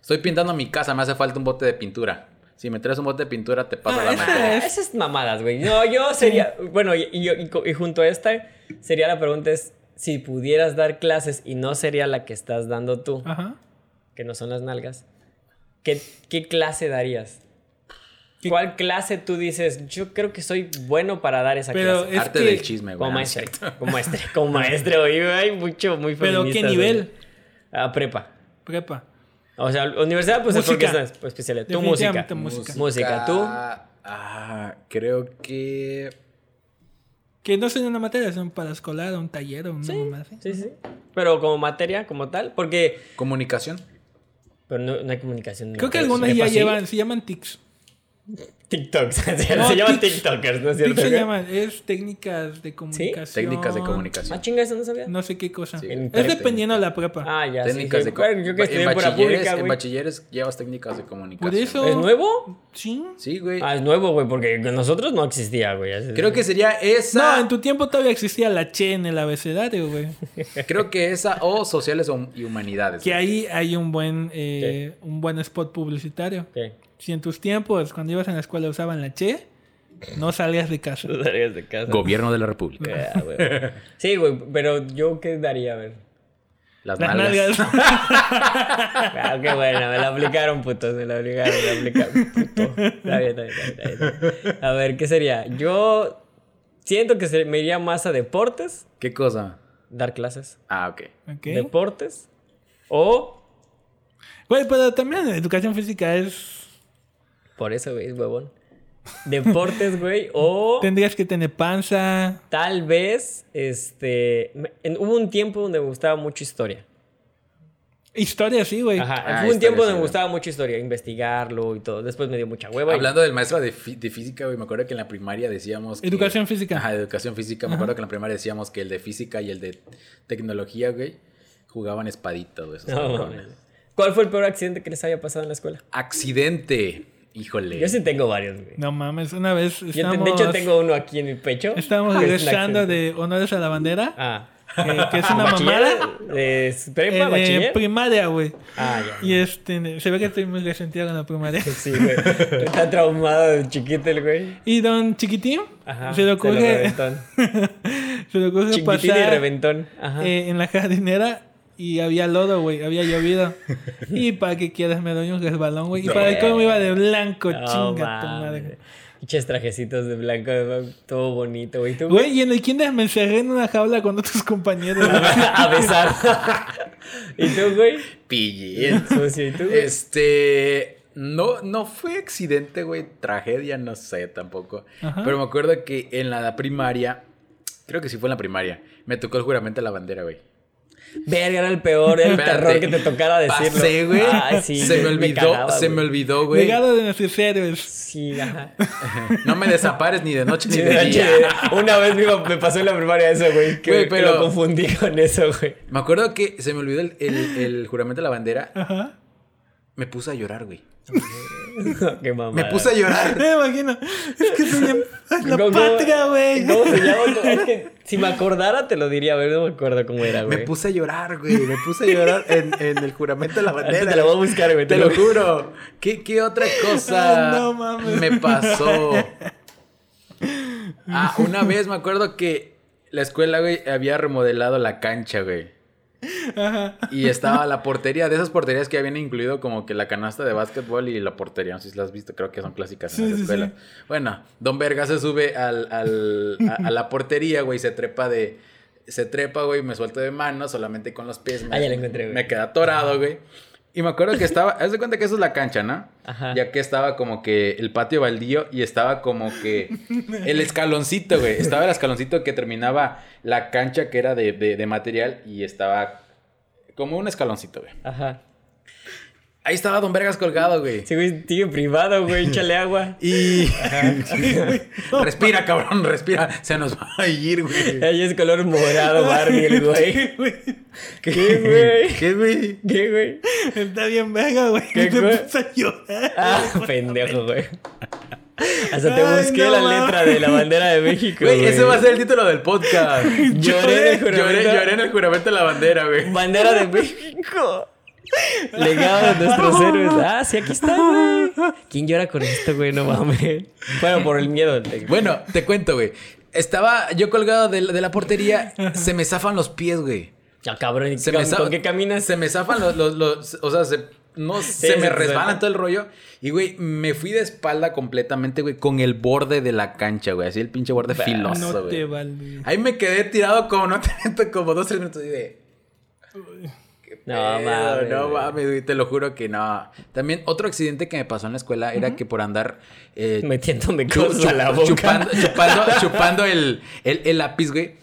estoy pintando mi casa, me hace falta un bote de pintura. Si me traes un bote de pintura, te paso Ah, la. Ah, esas mamadas, güey. No, yo sería. Bueno, y, y junto a esta, sería la pregunta: es si pudieras dar clases y no sería la que estás dando tú, Ajá. que no son las nalgas, ¿qué, qué clase darías? ¿Qué- ¿Cuál clase tú dices? Yo creo que soy bueno para dar esa Pero clase. es Arte que- del chisme, güey. Como no maestro. Como maestro. Como maestro, güey. Hay mucho, muy ¿Pero qué nivel? Ah, prepa. Prepa. O sea, universidad, pues es porque es una especialidad. Tu música. Música. Música, ¿tú? Ah, creo que... Que no sería una materia, son para escolar, un taller o mamá así. Sí, sí. Pero como materia, como tal, porque. Comunicación. Pero no, no hay comunicación. Creo que algunas ¿sepa ya llevan, se llaman TICs. TikToks. se No, se llaman. TikTokers, ¿no es cierto? Se llaman, es técnicas de comunicación. Técnicas de Ah, comunicación. chinga, eso no sabía. No sé qué cosa. Sí. es dependiendo de la prepa. Ah, ya. sí, Técnicas sí. de co- Bueno, yo que estudié en bachilleres, pública, en güey. bachilleres llevas técnicas de comunicación. Por eso. ¿Es nuevo? Sí. Sí, güey. Ah, es nuevo, güey, porque con nosotros no existía, güey. Creo que sería No, esa. en tu tiempo todavía existía la Che en el abecedario, güey. Creo que esa o sociales o- y humanidades. Que güey. ahí hay un buen, eh, un buen spot publicitario. ¿Qué? Si en tus tiempos, cuando ibas en la escuela, usaban la Che, no salías de casa. Tú salías de casa. Gobierno de la República. Ah, güey. Sí, güey, pero yo qué daría, a ver. Las, Las nalgas. nalgas. Ah, qué buena, me la aplicaron, putos, me la aplicaron, me la aplicaron, puto. Está bien, está bien, está bien, está bien. A ver, ¿qué sería? Yo siento que se- me iría más a deportes, ¿Qué cosa? dar clases. Ah, ok. Ok. Deportes. O, Güey, pero también educación física es. Por eso, güey, es huevón. Deportes, güey, o Tendrías que tener panza. tal vez, este, me- en- hubo un tiempo donde me gustaba mucho historia. Historia, sí, güey. Ajá, Ah, hubo un tiempo sí, donde me güey. gustaba mucho historia, investigarlo y todo. Después me dio mucha hueva. y- Hablando del maestro de, física, güey, me acuerdo que en la primaria decíamos. que- Educación física. Ajá, educación física. Me acuerdo que en la primaria decíamos que el de física y el de tecnología, güey, jugaban espadito, güey. esos No. ¿Cuál fue el peor accidente que les haya pasado en la escuela? Accidente. Híjole. Yo sí tengo varios, güey. No mames, una vez Yo estábamos, de hecho, tengo uno aquí en mi pecho. estábamos es regresando de honores a la bandera, Ah. que, que es una mamada. ¿De prepa, Eh, primaria, güey. Ah, ya. Y este, se ve que estoy muy resentido con la primaria. Sí, güey. Está traumado de chiquito el güey. Y don Chiquitín Ajá. se le ocurre, reventón. se le ocurre Chiquitín y pasar reventón. Ajá. eh, en la jardinera y había lodo, güey, había llovido. y para que quieras me doy un resbalón, güey. Y para el cómo iba de blanco, No, chinga tu madre. Pinches trajecitos de blanco, todo bonito, güey. ¿Tú, Güey, y en el kinder me encerré en una jaula con otros compañeros. güey. A besar. ¿Y tú, güey? Pillín. Sucio, ¿y tú, güey? Este. No, no fue accidente, güey. Tragedia, no sé tampoco. Ajá. Pero me acuerdo que en la primaria. Creo que sí fue en la primaria. Me tocó el juramento a la bandera, güey. Verga, era el peor, era el Espérate. terror que te tocara decirlo. Pasé, güey. Ay, sí, se me olvidó, cagaba, se güey. me olvidó, güey. Legado de nuestros héroes. Sí, ajá. No me desapares ni de noche ni de de día. Una vez me, pasó en la primaria eso, güey. Que, Güey, que pero- lo confundí con eso, güey. Me acuerdo que se me olvidó el, el- el juramento de la bandera. Ajá. Me puse a llorar, güey. Qué mamada. Me puse a llorar. Me imagino. Es que es la ¿Cómo- patria, güey. ¿Cómo se llama? Es que si me acordara te lo diría, a ver, no me acuerdo cómo era, güey. Me puse a llorar, güey. Me puse a llorar en, en el juramento de la bandera. te la voy a buscar, güey. Te lo juro. ¿Qué, qué otra cosa Ay, no mames. me pasó? Ah, una vez me acuerdo que la escuela, güey, había remodelado la cancha, güey. Y estaba la portería, de esas porterías que habían incluido como que la canasta de básquetbol y la portería, no sé si las has visto, creo que son clásicas en Sí, la sí, escuela. sí. Bueno, Don Verga se sube al, al- a, a la portería, güey, se trepa de... Se trepa, güey, me suelto de mano, solamente con los pies. Me, Ah, ya la encontré, güey. Me queda atorado, güey. Y me acuerdo que estaba, haz de cuenta que eso es la cancha, ¿no? Ajá. Ya que estaba como que el patio baldío y estaba como que el escaloncito, güey. Estaba el escaloncito que terminaba la cancha que era de, de- de material y estaba como un escaloncito, güey. Ajá. Ahí estaba Don Vergas colgado, güey. Sí, güey, sigue privado, güey. Échale agua. Y... respira, cabrón, respira. Se nos va a ir, güey. Ahí es color morado, Barbie, el güey. ¿Qué, güey? ¿Qué, güey? ¿Qué, güey? Está bien verga, güey. ¿Qué, güey? puse a llorar. Ah, pendejo, güey. Hasta te Ay, busqué no la letra de la bandera de México. Güey, ese va a ser el título del podcast. Lloré Lloré, lloré en el juramento de la bandera, güey. Bandera de México. Legado de nuestros héroes. Ah, sí, aquí está, güey. ¿Quién llora con esto, güey? No mames. Bueno, por el miedo. Bueno, te cuento, güey. Estaba yo colgado de, la- de la portería, se me zafan los pies, güey. Ah, cabrón. ¿y Se ¿Con, me con qué caminas? Se me zafan los, los, los- o sea, se, no, se me resbalan sí. todo el rollo. Y, güey, me fui de espalda completamente, güey, con el borde de la cancha, güey. Así el pinche borde filoso, No güey. te vale. Ahí me quedé tirado como, no te miento, como dos, tres minutos y de... No mames, No mames, te lo juro que no. También otro accidente que me pasó en la escuela era que por andar... eh, Metiéndome cosas a la boca. Chupando, chupando, chupando el, el, el lápiz, güey.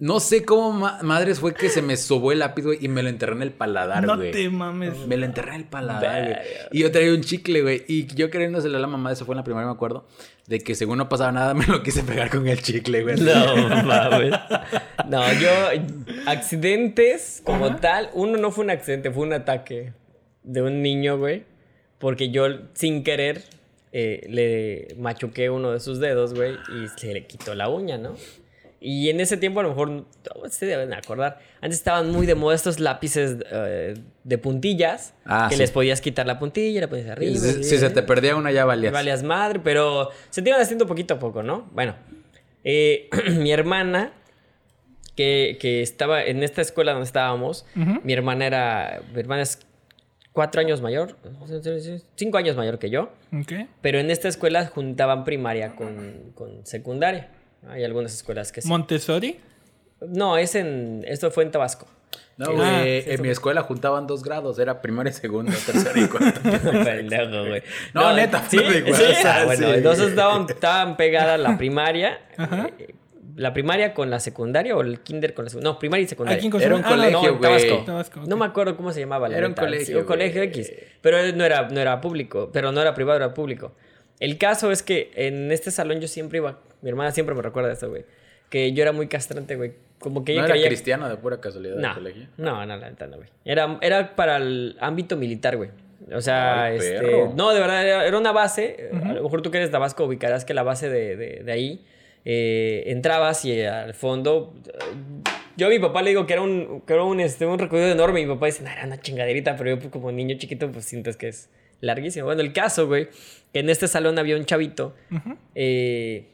No sé cómo ma- madres fue que se me sobó el lápiz, güey, y me lo enterré en el paladar, No güey. te mames. Me lo enterré en el paladar, güey. Y yo traía un chicle, güey. Y yo queriéndoselo a la mamá, eso fue en la primaria, me acuerdo. De que según no pasaba nada, me lo quise pegar con el chicle, güey. No mames. No, yo. Accidentes como tal. Uno no fue un accidente, fue un ataque de un niño, güey. Porque yo, sin querer, eh, le machuqué uno de sus dedos, güey. Y se le quitó la uña, ¿no? Y en ese tiempo, a lo mejor, se deben acordar. Antes estaban muy de moda estos lápices eh, de puntillas. Ah, que sí. les podías quitar la puntilla, la ponías arriba. Si, se te perdía una, ya valías. Valias madre, pero se te iban haciendo poquito a poco, ¿no? Bueno, eh, mi hermana, que, que estaba en esta escuela donde estábamos, mi hermana era, mi hermana es cuatro años mayor, cinco años mayor que yo, Ok. pero en esta escuela juntaban primaria con, con secundaria. Hay algunas escuelas que sí. Montessori. no, es en, esto fue en Tabasco. No, Sí. güey. Ah, en sí, mi escuela juntaban dos grados. Era primero y segundo, tercero y cuarto. Pendejo, güey. No, neta, Sí, no de igual, sí, o sea, ah, bueno, sí. entonces estaban, estaban pegadas la primaria. Ajá. eh, la primaria con la secundaria o el kinder con la secundaria. No, primaria y secundaria. Aquí en Era un. Ah, no, colegio, en güey. Tabasco. Tabasco, ok. No me acuerdo cómo se llamaba. la Era un colegio, Sí, un colegio güey. X. Pero no era, no era público. Pero no era privado, era público. El caso es que en este salón yo siempre iba. Mi hermana siempre me recuerda esto, güey. Que yo era muy castrante, güey. Como que ¿No ella era creía. cristiano de pura casualidad No, del colegio? no, no, la neta no, güey. Era, era para el ámbito militar, güey. O sea, Ay, este. perro. No, de verdad, era, una base. A lo mejor tú que eres de Tabasco ubicarás que la base de, de- de ahí. eh, entrabas y al fondo. Yo a mi papá le digo que era un, que era un, este, un recorrido enorme. Y mi papá dice, no, era una chingaderita. Pero yo, pues, como niño chiquito, pues sientes que es larguísimo. Bueno, el caso, güey, que en este salón había un chavito. eh,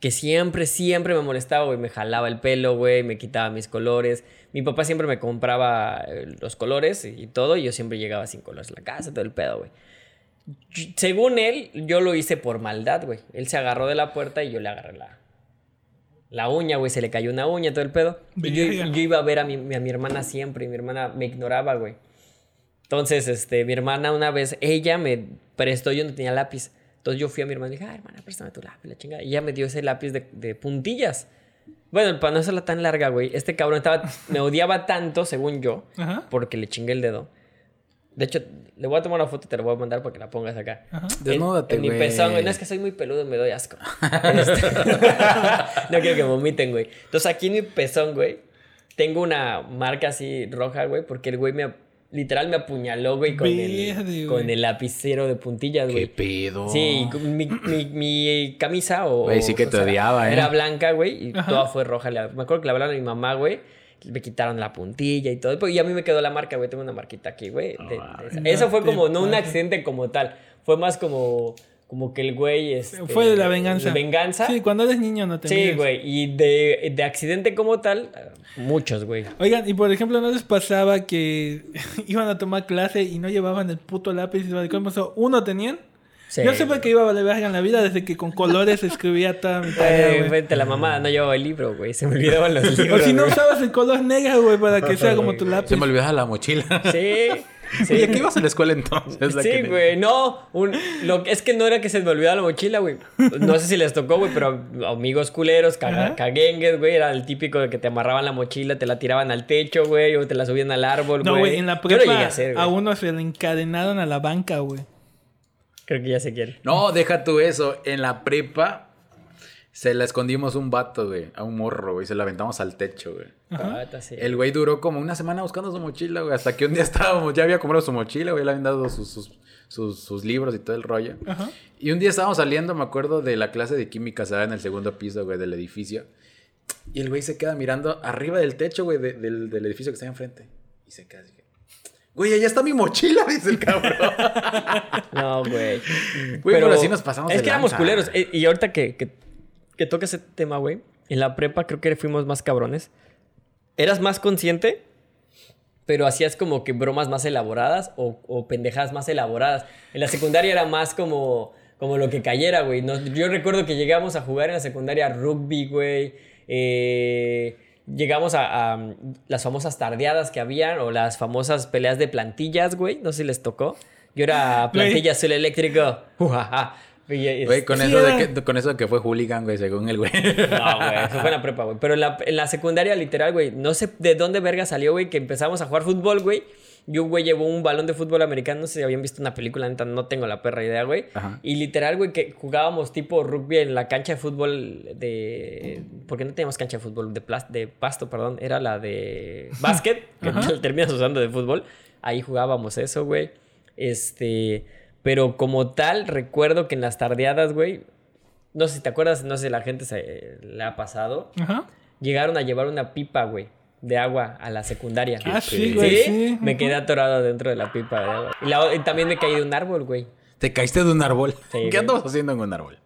que siempre, siempre me molestaba, güey. Me jalaba el pelo, güey, me quitaba mis colores. Mi papá siempre me compraba eh, los colores y todo, y yo siempre llegaba sin colores a la casa, todo el pedo, güey. Según él, yo lo hice por maldad, güey. Él se agarró de la puerta y yo le agarré la, la uña, güey. Se le cayó una uña, todo el pedo. Y yo, yo iba a ver a mi, a mi hermana siempre, y mi hermana me ignoraba, güey. Entonces, este, mi hermana una vez, ella me prestó, yo no tenía lápiz. Entonces yo fui a mi hermana y dije, ah, hermana, préstame tu lápiz, la chingada. Y ella me dio ese lápiz de, de puntillas. Bueno, para no hacerla tan larga, güey, este cabrón estaba, me odiaba tanto, según yo, Ajá. porque le chingué el dedo. De hecho, le voy a tomar una foto y te la voy a mandar para que la pongas acá. Ajá. En- Desnúdate, en, mi güey. pezón, güey. No es que soy muy peludo, me doy asco. Este, no quiero que vomiten, güey. Entonces aquí en mi pezón, güey, tengo una marca así roja, güey, porque el güey me literal me apuñaló, güey, con, el, con el lapicero de puntillas, ¿Qué güey. pedo? Sí, mi, mi, mi camisa o... Güey, sí que te sea, odiaba, ¿eh? Era blanca, güey, y Ajá. toda fue roja. Le- Me acuerdo que le hablaron a mi mamá, güey. Me quitaron la puntilla y todo. Y a mí me quedó la marca, güey. Tengo una marquita aquí, güey. de- de esa. No Eso fue como, no un accidente como tal. Fue más como, como que el güey... este, Fue de la venganza. de venganza. Sí, cuando eres niño no te Sí, güey. Y de, de accidente como tal, muchos, güey. Oigan, y por ejemplo, ¿no les pasaba que iban a tomar clase y no llevaban el puto lápiz? y ¿Cómo eso? ¿Uno tenían? Sí. Yo supe que iba a valer verga en la vida desde que con colores escribía toda mi tarea, Eh, güey. vete la mamá, no llevaba el libro, güey. Se me olvidaban los O libros. si no usabas el color negro, güey, para que sea como tu lápiz. Se me olvidaba la mochila. Sí. Sí. Oye, ¿qué ibas a la escuela entonces? La Sí, que- güey, no. Un, lo, es que no era que se me olvidara la mochila, güey. No sé si les tocó, güey, pero amigos culeros, caga- caguengues, güey. Era el típico de que te amarraban la mochila, te la tiraban al techo, güey, o te la subían al árbol, güey. No, güey, en la Yo lo llegué a prepa hacer, a uno se le encadenaron a la banca, güey. Creo que ya sé quién. No, deja tú eso. En la prepa se la escondimos un vato, güey. A un morro, güey. Se la aventamos al techo, güey. Ah. El güey duró como una semana buscando su mochila, güey. Hasta que un día estábamos, ya había comprado su mochila, güey. Le habían dado sus, sus, sus- sus libros y todo el rollo. Ajá. Y un día estábamos saliendo, me acuerdo, de la clase de química, se da en el segundo piso, güey, del edificio. Y el güey se queda mirando arriba del techo, güey, de- del, del edificio que está enfrente. Y se queda así. Güey, allá está mi mochila, dice el cabrón. No, güey. Güey, pero así nos pasamos Es de que éramos lanza. culeros. Eh, Y ahorita que, que, que toca ese tema, güey. En la prepa creo que fuimos más cabrones. Eras más consciente, pero hacías como que bromas más elaboradas o, o pendejadas más elaboradas. En la secundaria era más como, como lo que cayera, güey. Yo recuerdo que llegamos a jugar en la secundaria rugby, güey. Eh, llegamos a, a las famosas tardeadas que habían o las famosas peleas de plantillas, güey. No sé si les tocó. Yo era plantilla azul eléctrico. Es- Güey, con, Sí, eso de que, con eso de que fue hooligan, güey, según el güey. No, güey, eso fue en la prepa, güey. Pero en la, en la secundaria, literal, güey, no sé de dónde verga salió, güey, que empezamos a jugar fútbol, güey. Y un güey llevó un balón de fútbol americano, no sé si habían visto una película, neta, no tengo la perra idea, güey. Ajá. Y literal, güey, que jugábamos tipo rugby en la cancha de fútbol de... Porque no teníamos cancha de fútbol de, de pasto, perdón. Era la de básquet, que terminas usando de fútbol. Ahí jugábamos eso, güey. Este... Pero como tal, recuerdo que en las tardeadas, güey, no sé si te acuerdas, no sé si la gente se le ha pasado. Ajá. Llegaron a llevar una pipa, güey, de agua a la secundaria. Ah, sí, güey, ¿Sí? sí. Me quedé atorado dentro de la pipa de agua. Y, la- y también me caí de un árbol, güey. Te caíste de un árbol. Sí, ¿Qué güey. andabas haciendo en un árbol?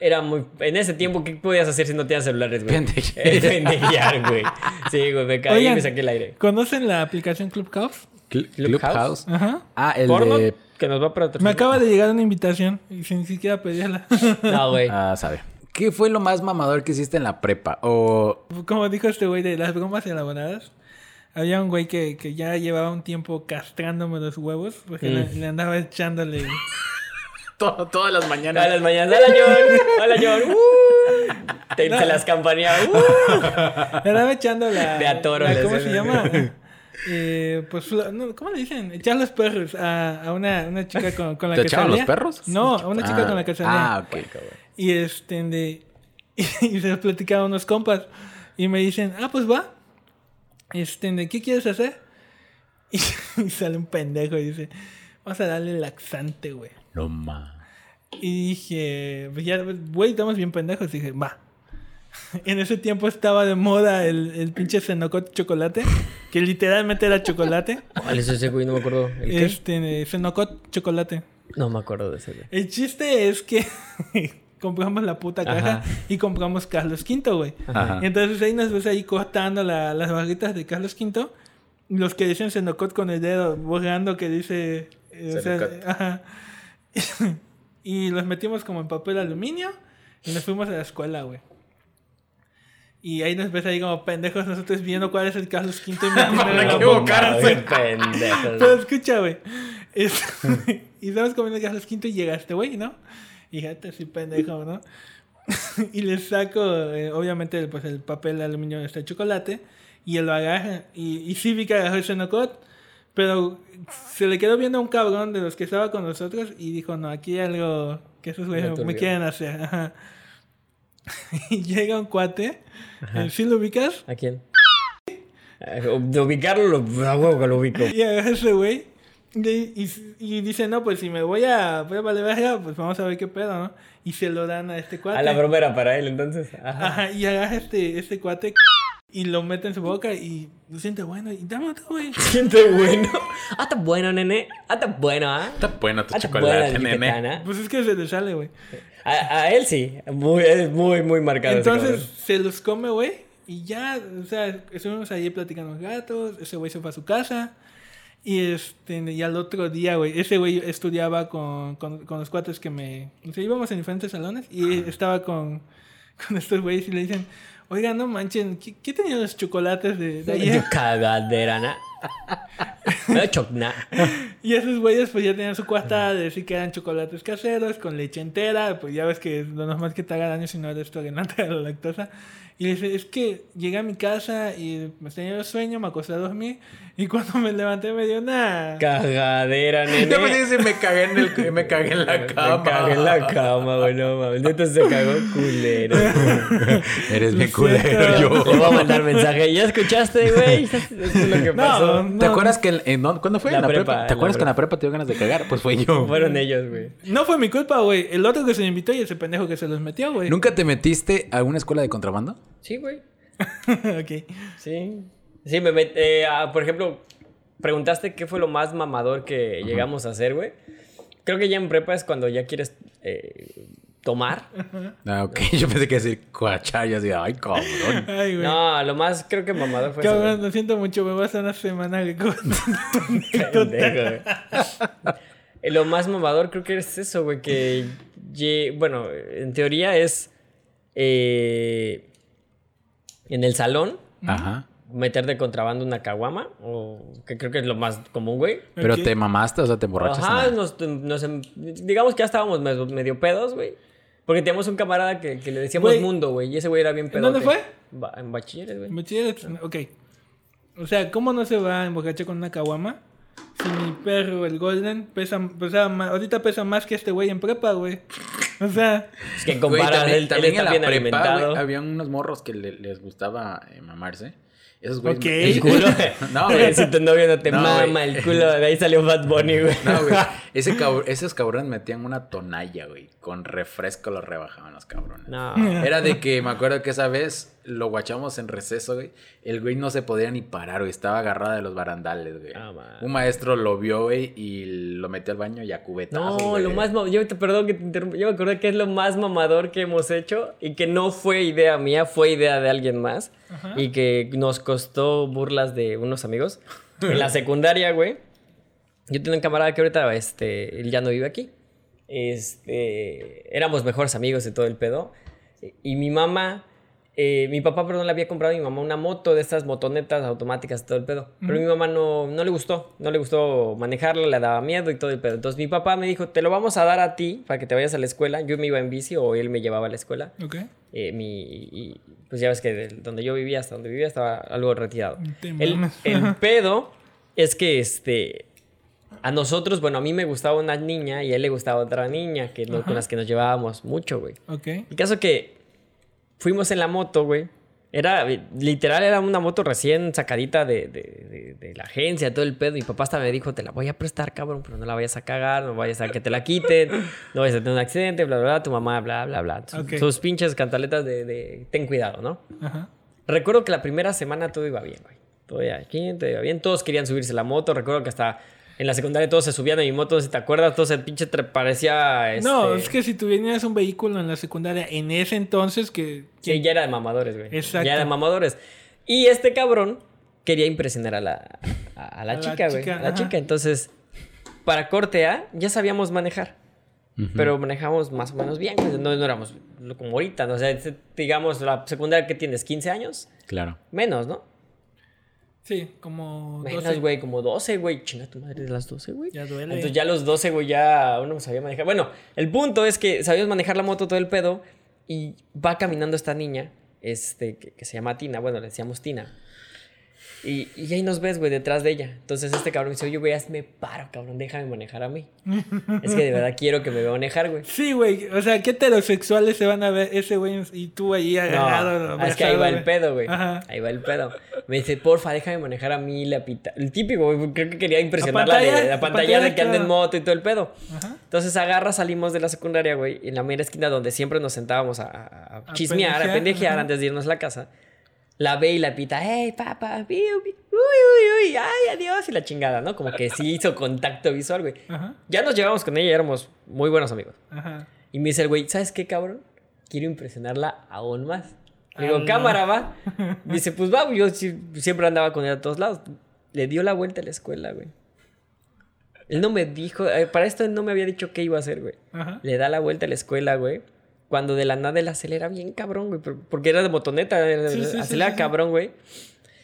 Era muy... En ese tiempo, ¿qué podías hacer si no tenías celulares, güey? Pendejear. Eh, Pendejear, güey. Sí, güey, me caí y me saqué el aire. ¿Conocen la aplicación Clubhouse? Clubhouse. Ajá. Ah, el ¿Porno? de... Que nos va a patrocinar. Me acaba de llegar una invitación y sin siquiera pedirla. No, güey. Ah, sabe. ¿Qué fue lo más mamador que hiciste en la prepa? O... Como dijo este güey de las bromas elaboradas. Había un güey que, que ya llevaba un tiempo castrándome los huevos porque le, le andaba echándole. to- todas las mañanas. Todas las mañanas. ¡Hola, John! ¡Hola, John! ¡Uh! Te, te las campaneaba. ¡Uh! Le andaba echando la. De a toro la- ¿Cómo se llama? Eh, pues, ¿cómo le dicen? Echar los perros a, a una, una chica con, con la ¿Te que echaban salía. los perros? No, a una chica Ah, con la que salía. Ah, ok. Y este, de, y se los platicaba a unos compas. Y me dicen, ah, pues va. Este, de, ¿qué quieres hacer? Y, y sale un pendejo y dice, vamos a darle laxante, güey. No ma. Y dije, pues ya, güey, estamos bien pendejos. Y dije, va. En ese tiempo estaba de moda el, el pinche Cenocot chocolate, que literalmente era chocolate. ¿Cuál es ese, güey? No me acuerdo. ¿El qué? Este, Cenocot chocolate. No me acuerdo de ese, güey. El chiste es que compramos la puta caja Ajá. y compramos Carlos V, güey. Ajá. Entonces ahí nos ves ahí cortando la- las barritas de Carlos V. Los que dicen Cenocot con el dedo, borrando que dice... eh, o sea, Cenocot. ajá. y los metimos como en papel aluminio y nos fuimos a la escuela, güey. Y ahí nos ves ahí como pendejos nosotros viendo cuál es el Carlos V. y metiendo Para equivocarse. Pendejos. pero escucha, güey. Es- y estamos comiendo Carlos V y llegaste, güey, ¿no? Y fíjate, sí, pendejo, ¿no? y le saco, eh, obviamente, pues el papel de aluminio de este chocolate. Y él lo agarra. Y, y sí vi que agarró el Senocot. Pero se le quedó viendo a un cabrón de los que estaba con nosotros. Y dijo, no, aquí hay algo que esos güeyes me quieren hacer. Ajá. y llega un cuate. ¿Sí lo ubicas? ¿A quién? De ubicarlo, lo, a huevo que lo ubico. Y agarra ese güey. Y, y- y dice, no, pues si me voy a, voy a valer pues vamos a ver qué pedo, ¿no? Y se lo dan a este cuate. A la broma era para él, entonces. Ajá. Ajá, y agarra este, este cuate y lo mete en su boca y lo siente bueno. Y dame otro, güey. Siente bueno. Ah, está bueno, nene. Ah, está bueno, ¿ah? Está bueno tu Ah, chocolate, nene. Pues es que se le sale, güey. A, a él sí. Muy, es muy, muy marcado. Entonces se los come, güey. Y ya, o sea, estuvimos ahí platicando los gatos. Ese güey se fue a su casa. Y este, y al otro día, güey, ese güey estudiaba con, con, con los cuates que me. O sea, íbamos en diferentes salones y estaba con, con estos güeyes y le dicen, oiga, no manchen, ¿qué, qué tenían los chocolates de, de ayer? Yo cagadera. No. Y esos güeyes pues ya tenían su cuarta de decir que eran chocolates caseros con leche entera, pues ya ves que lo normal que te haga daño si no eres tolerante a la lactosa. Y dice, es que llegué a mi casa y me tenía sueño, me acosté a dormir y cuando me levanté me dio una... Cagadera, nene. Yo pensé que se me cagué en, el, me cagué en la cama. Me cagué en la cama, güey, no mames. Neta se cagó culero. Eres Sí, culero yo. Le voy a mandar mensaje. ¿Ya escuchaste, güey? Eso es lo que pasó. No, ¿Te acuerdas que en, no, cuándo fue? La ¿En la prepa? prepa, ¿Te acuerdas la que en la prepa te dio ganas de cagar? Pues fue yo. Fueron ellos, güey. No fue mi culpa, güey. El otro que se me invitó y ese pendejo que se los metió, güey. ¿Nunca te metiste a una escuela de contrabando? Sí, güey. ok. Sí. Sí, me met- eh, ah, por ejemplo, preguntaste qué fue lo más mamador que llegamos a hacer, güey. Creo que ya en prepa es cuando ya quieres eh, tomar. Ah, ok. Yo pensé que decir coachar y así, ay, cabrón. Ay, güey. No, lo más creo que mamador fue eso. Cabrón, lo siento mucho, me vas a una semana que. Eh, Lo más mamador creo que es eso, güey, que... Bueno, en teoría es... eh, en el salón, Ajá. meter de contrabando una caguama, o que creo que es lo más común, güey. Pero te mamaste, o sea, te emborrachaste. Ajá, ¿no? nos, nos em- digamos que ya estábamos medio, pedos, güey. Porque teníamos un camarada que, que le decíamos Güey. Mundo, güey, y ese güey era bien ¿En pedote. dónde fue? Ba- en bachilleres, güey. Bachilleres, ok. O sea, ¿cómo no se va a emborrachar con una caguama? Si mi perro, el Golden, pesa, pesaba más, ahorita pesa más que este güey en prepa, güey. O sea, Es que Güey, compara, él, él en está la bien prepa, alimentado. güey, había unos morros que le- les gustaba eh, mamarse. Esos güeyes. El culo. No, Güey. Si tu novio no te No, mama güey. el culo, de ahí salió Bad Bunny, güey. No, güey. Ese esos cabrones metían una tonalla, güey. Con refresco lo rebajaban los cabrones. No. Era de que me acuerdo que esa vez lo guachamos en receso, güey. El güey no se podía ni parar, güey. Estaba agarrado de los barandales, güey. Ah. Un maestro lo vio, güey, y lo metió al baño y a cubetazos. No, güey. lo más... Yo te perdón que te interrumpa. Yo me acordé que es lo más mamador que hemos hecho y que no fue idea mía, fue idea de alguien más. Y que nos costó burlas de unos amigos. En la secundaria, güey. Yo tengo un camarada que ahorita, este, él ya no vive aquí. Este, éramos mejores amigos de todo el pedo. Y mi mamá, eh, mi papá, perdón, le había comprado a mi mamá una moto de estas motonetas automáticas, todo el pedo. Pero a mi mamá no, no le gustó, no le gustó manejarla, le daba miedo y todo el pedo. Entonces mi papá me dijo, te lo vamos a dar a ti para que te vayas a la escuela. Yo me iba en bici o él me llevaba a la escuela. ok. Eh, mi, y, pues ya ves que de donde yo vivía hasta donde vivía estaba algo retirado. El, el pedo es que este a nosotros, bueno, a mí me gustaba una niña y a él le gustaba otra niña que no- con las que nos llevábamos mucho, güey. Ok. El caso que fuimos en la moto, güey. Era, literal, era una moto recién sacadita de, de- de- de la agencia, todo el pedo. Mi papá hasta me dijo, te la voy a prestar, cabrón, pero no la vayas a cagar, no vayas a que te la quiten, no vayas a tener un accidente, bla, bla, bla, tu mamá, bla, bla, bla. Sus, Ok. sus pinches cantaletas de, ten cuidado, ¿no? Ajá. Recuerdo que la primera semana todo iba bien, güey. Todo iba bien, todo iba bien. Todos querían subirse a la moto. Recuerdo que hasta en la secundaria todos se subían a mi moto, si te acuerdas, todo el pinche parecía... No, este, es que si tú tenías un vehículo en la secundaria en ese entonces que... Sí, ya era de mamadores, güey. Exacto. Ya era de mamadores. Y este cabrón quería impresionar a la, a, a la A chica, güey. A la ajá. chica. Entonces, para corte A, ya sabíamos manejar. Pero manejamos más o menos bien. No, no éramos como ahorita, ¿no? O sea, digamos, la secundaria que tienes, 15 años, Claro. menos, ¿no? Sí, como... Menos, 12. güey, como 12, güey. Chinga tu madre de las 12, güey. Ya duele. Entonces ya los 12, güey, ya uno sabía manejar. Bueno, el punto es que sabíamos manejar la moto todo el pedo. Y va caminando esta niña, este, que, que se llama Tina, bueno, le decíamos Tina. Y, y ahí nos ves, güey, detrás de ella. Entonces este cabrón dice, oye, güey, hazme paro, cabrón, déjame manejar a mí. es que de verdad quiero que me vea manejar, güey. Sí, güey. O sea, ¿qué heterosexuales se van a ver ese güey y tú ahí agarrado? No, es que ahí va el pedo, güey. Ahí va el pedo. Me dice, porfa, déjame manejar a mí la pita. El típico, güey, creo que quería impresionarla pantalla, de la la pantalla pantalla, de que anda en moto y todo el pedo. Ajá. Entonces agarra, salimos de la secundaria, güey, en la mera esquina donde siempre nos sentábamos a, a- a A chismear, a pendejear, pendejear ajá. antes de irnos a la casa. La ve y la pita, hey, papá, uy, uy, uy, ay, adiós, y la chingada, ¿no? Como que sí hizo contacto visual, güey. Ajá. Ya nos llevamos con ella y éramos muy buenos amigos. Ajá. Y me dice el güey, ¿sabes qué, cabrón? Quiero impresionarla aún más. Le digo, cámara, va. Me dice, pues va, yo siempre andaba con él a todos lados. Le dio la vuelta a la escuela, güey. Él no me dijo, eh, para esto él no me había dicho qué iba a hacer, güey. Ajá. Le da la vuelta a la escuela, güey. Cuando de la nada él acelera bien cabrón, güey. por- Porque era de motoneta, Sí, sí, acelera sí, cabrón, güey.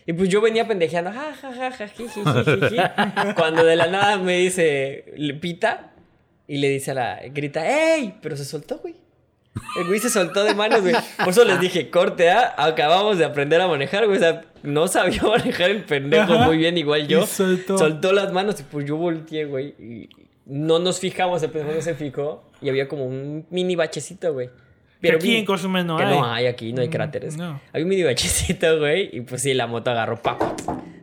Y pues yo venía pendejeando, ja, ja, ja, ja, ji, ji, ji. Cuando de la nada me dice, le pita y le dice a la, grita, ¡ey! Pero se soltó, güey. El güey se soltó de manos, güey. Por eso les dije, corte, ¿ah? Acabamos de aprender a manejar, güey. O sea, no sabía manejar el pendejo muy bien, igual yo. Soltó. Soltó las manos y pues yo volteé, güey. Y no nos fijamos, el pendejo no se fijó. Y había como un mini bachecito, güey. Pero aquí vi- en Cozumel no que hay. no hay aquí, no hay Mm, cráteres. no. Había un mini bachecito, güey. Y pues sí, la moto agarró, ¡pap!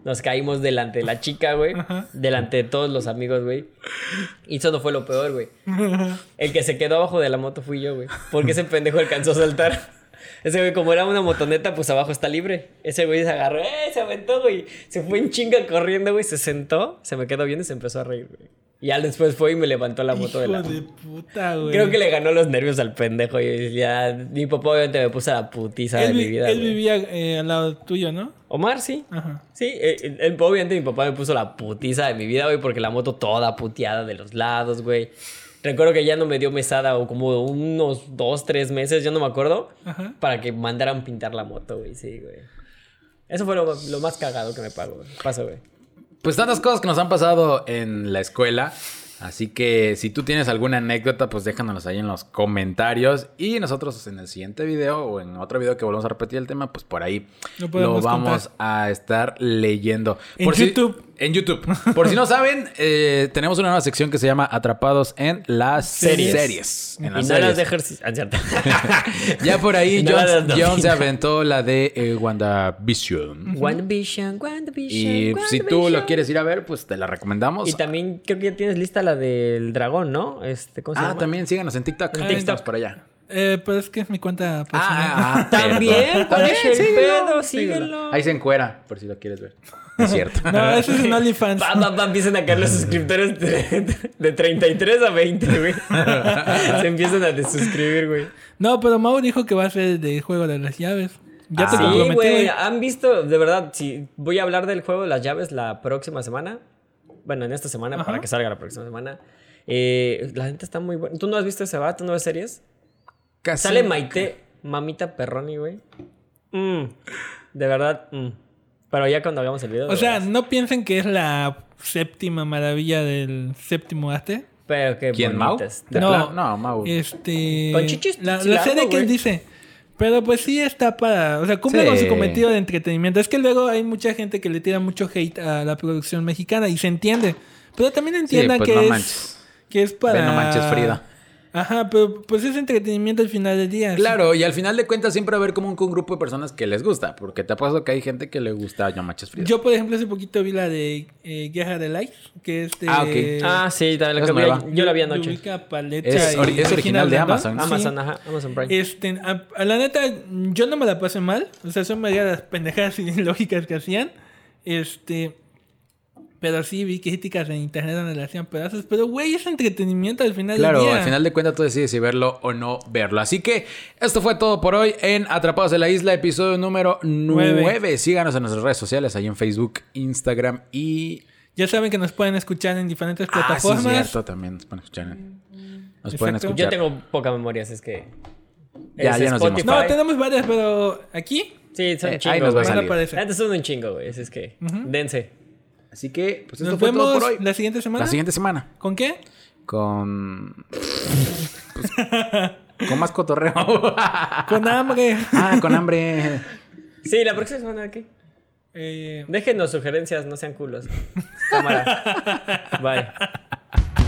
Nos caímos delante de la chica, güey. Ajá. Delante de todos los amigos, güey. Y eso no fue lo peor, güey. El que se quedó abajo de la moto fui yo, güey. Porque ese pendejo alcanzó a saltar. Ese güey, como era una motoneta, pues abajo está libre. Ese güey se agarró, ¡eh! Se aventó, güey. Se fue en chinga corriendo, güey. Se sentó, se me quedó viendo y se empezó a reír, güey. Y ya después fue y me levantó la moto de la. Hijo de puta, güey. Creo que le ganó los nervios al pendejo. Y ya, mi papá obviamente me puso la putiza de mi vi- vida. él güey. vivía eh, al lado tuyo, ¿no? Omar, sí. Ajá. Sí, eh, eh, él- obviamente mi papá me puso la putiza de mi vida, güey, porque la moto toda puteada de los lados, güey. Recuerdo que ya no me dio mesada o como unos dos, tres meses, yo no me acuerdo, Ajá. para que mandaran pintar la moto, güey, sí, güey. Eso fue lo, lo más cagado que me. Pasó, güey. Pues tantas cosas que nos han pasado en la escuela. Así que si tú tienes alguna anécdota, pues déjanos ahí en los comentarios. Y nosotros en el siguiente video o en otro video que volvamos a repetir el tema, pues por ahí Lo vamos a estar leyendo. En Por si- YouTube. En YouTube. Por si no saben, eh, tenemos una nueva sección que se llama Atrapados en las Series. series. En Y las no las series. de ejercicio. Ah, cierto. Ya por ahí No John, se aventó la de eh, WandaVision. WandaVision, WandaVision. Y si tú lo quieres ir a ver, pues te la recomendamos. Y también creo que ya tienes lista la del dragón, ¿no? Este, ¿cómo se Ah, llama? también síganos en TikTok. En TikTok. por allá. Eh, pero es que es mi cuenta personal. Ah, ah, También. ¿cuál es el síguelo, pedo? síguelo. Síguelo. Ahí se encuera, por si lo quieres ver. Es cierto. No, eso es en OnlyFans. Pa, pa, pa, empiezan a caer los suscriptores de, de 33 a 20, güey. Se empiezan a desuscribir, güey. No, pero Mau dijo que va a ser el de juego de las llaves. Ya te Ah. Sí, comprometí, güey. güey. Han visto, de verdad, si voy a hablar del juego de las llaves la próxima semana. Bueno, en esta semana, Ajá. para que salga la próxima semana. Eh, la gente está muy buena. ¿Tú no has visto ese va? ¿Tú no ves series? Casi. Sale Maite, mamita Perroni, güey. Mm, de verdad, mm. Pero ya cuando hagamos el video. O sea, no piensen que es la séptima maravilla del séptimo arte. Pero qué ¿Quién, Mau? bonitas. ¿De No. No, Mau. Este. Con chichis La, sí la serie que él dice. Pero pues sí está para. O sea, cumple Sí. con su cometido de entretenimiento. Es que luego hay mucha gente que le tira mucho hate a la producción mexicana y se entiende. Pero también Sí, entiendan pues que, no es, manches. que es para. No manches, Frida. Ajá, pero pues es entretenimiento al final del día. Claro, y al final de cuentas siempre va a haber como un, un grupo de personas que les gusta. Porque te apuesto que hay gente que le gusta No Manches Frida. Yo, por ejemplo, hace poquito vi la de eh, Guerra de Light, que es de. Ah, ok. Ah, sí, también la Es que vi- nueva. yo la vi anoche. Ludovica Paleta Es y ori- es original de Blandón. Amazon. Sí. Amazon, ajá, Amazon Prime. Este, a, a la neta, yo no me la pasé mal. O sea, son varias pendejadas ilógicas que hacían. Este. Pero sí vi críticas en internet donde le hacían pedazos. Pero, güey, es entretenimiento al final Claro, del día. al final de cuentas tú decides si verlo o no verlo. Así que esto fue todo por hoy en Atrapados en la Isla, episodio número 9. Síganos en nuestras redes sociales, ahí en Facebook, Instagram y... Ya saben que nos pueden escuchar en diferentes Ah, sí, plataformas. cierto, también nos pueden escuchar. en- Nos pueden Exacto. Yo escuchar. tengo poca memoria, así es que. Ya, es ya nos dimos no, tenemos varias, pero aquí Sí, son Eh, ahí chingos. nos va a güey. van a salir. aparecer. Antes son un chingo, güey. Así es que. Dense. Así que, pues esto Nos fue todo vemos por hoy. la siguiente semana. La siguiente semana. ¿Con qué? Con... Con más cotorreo. Con hambre. ah, con hambre. Sí, la próxima semana aquí. Eh, Déjenos sugerencias, no sean culos. Cámara. Bye.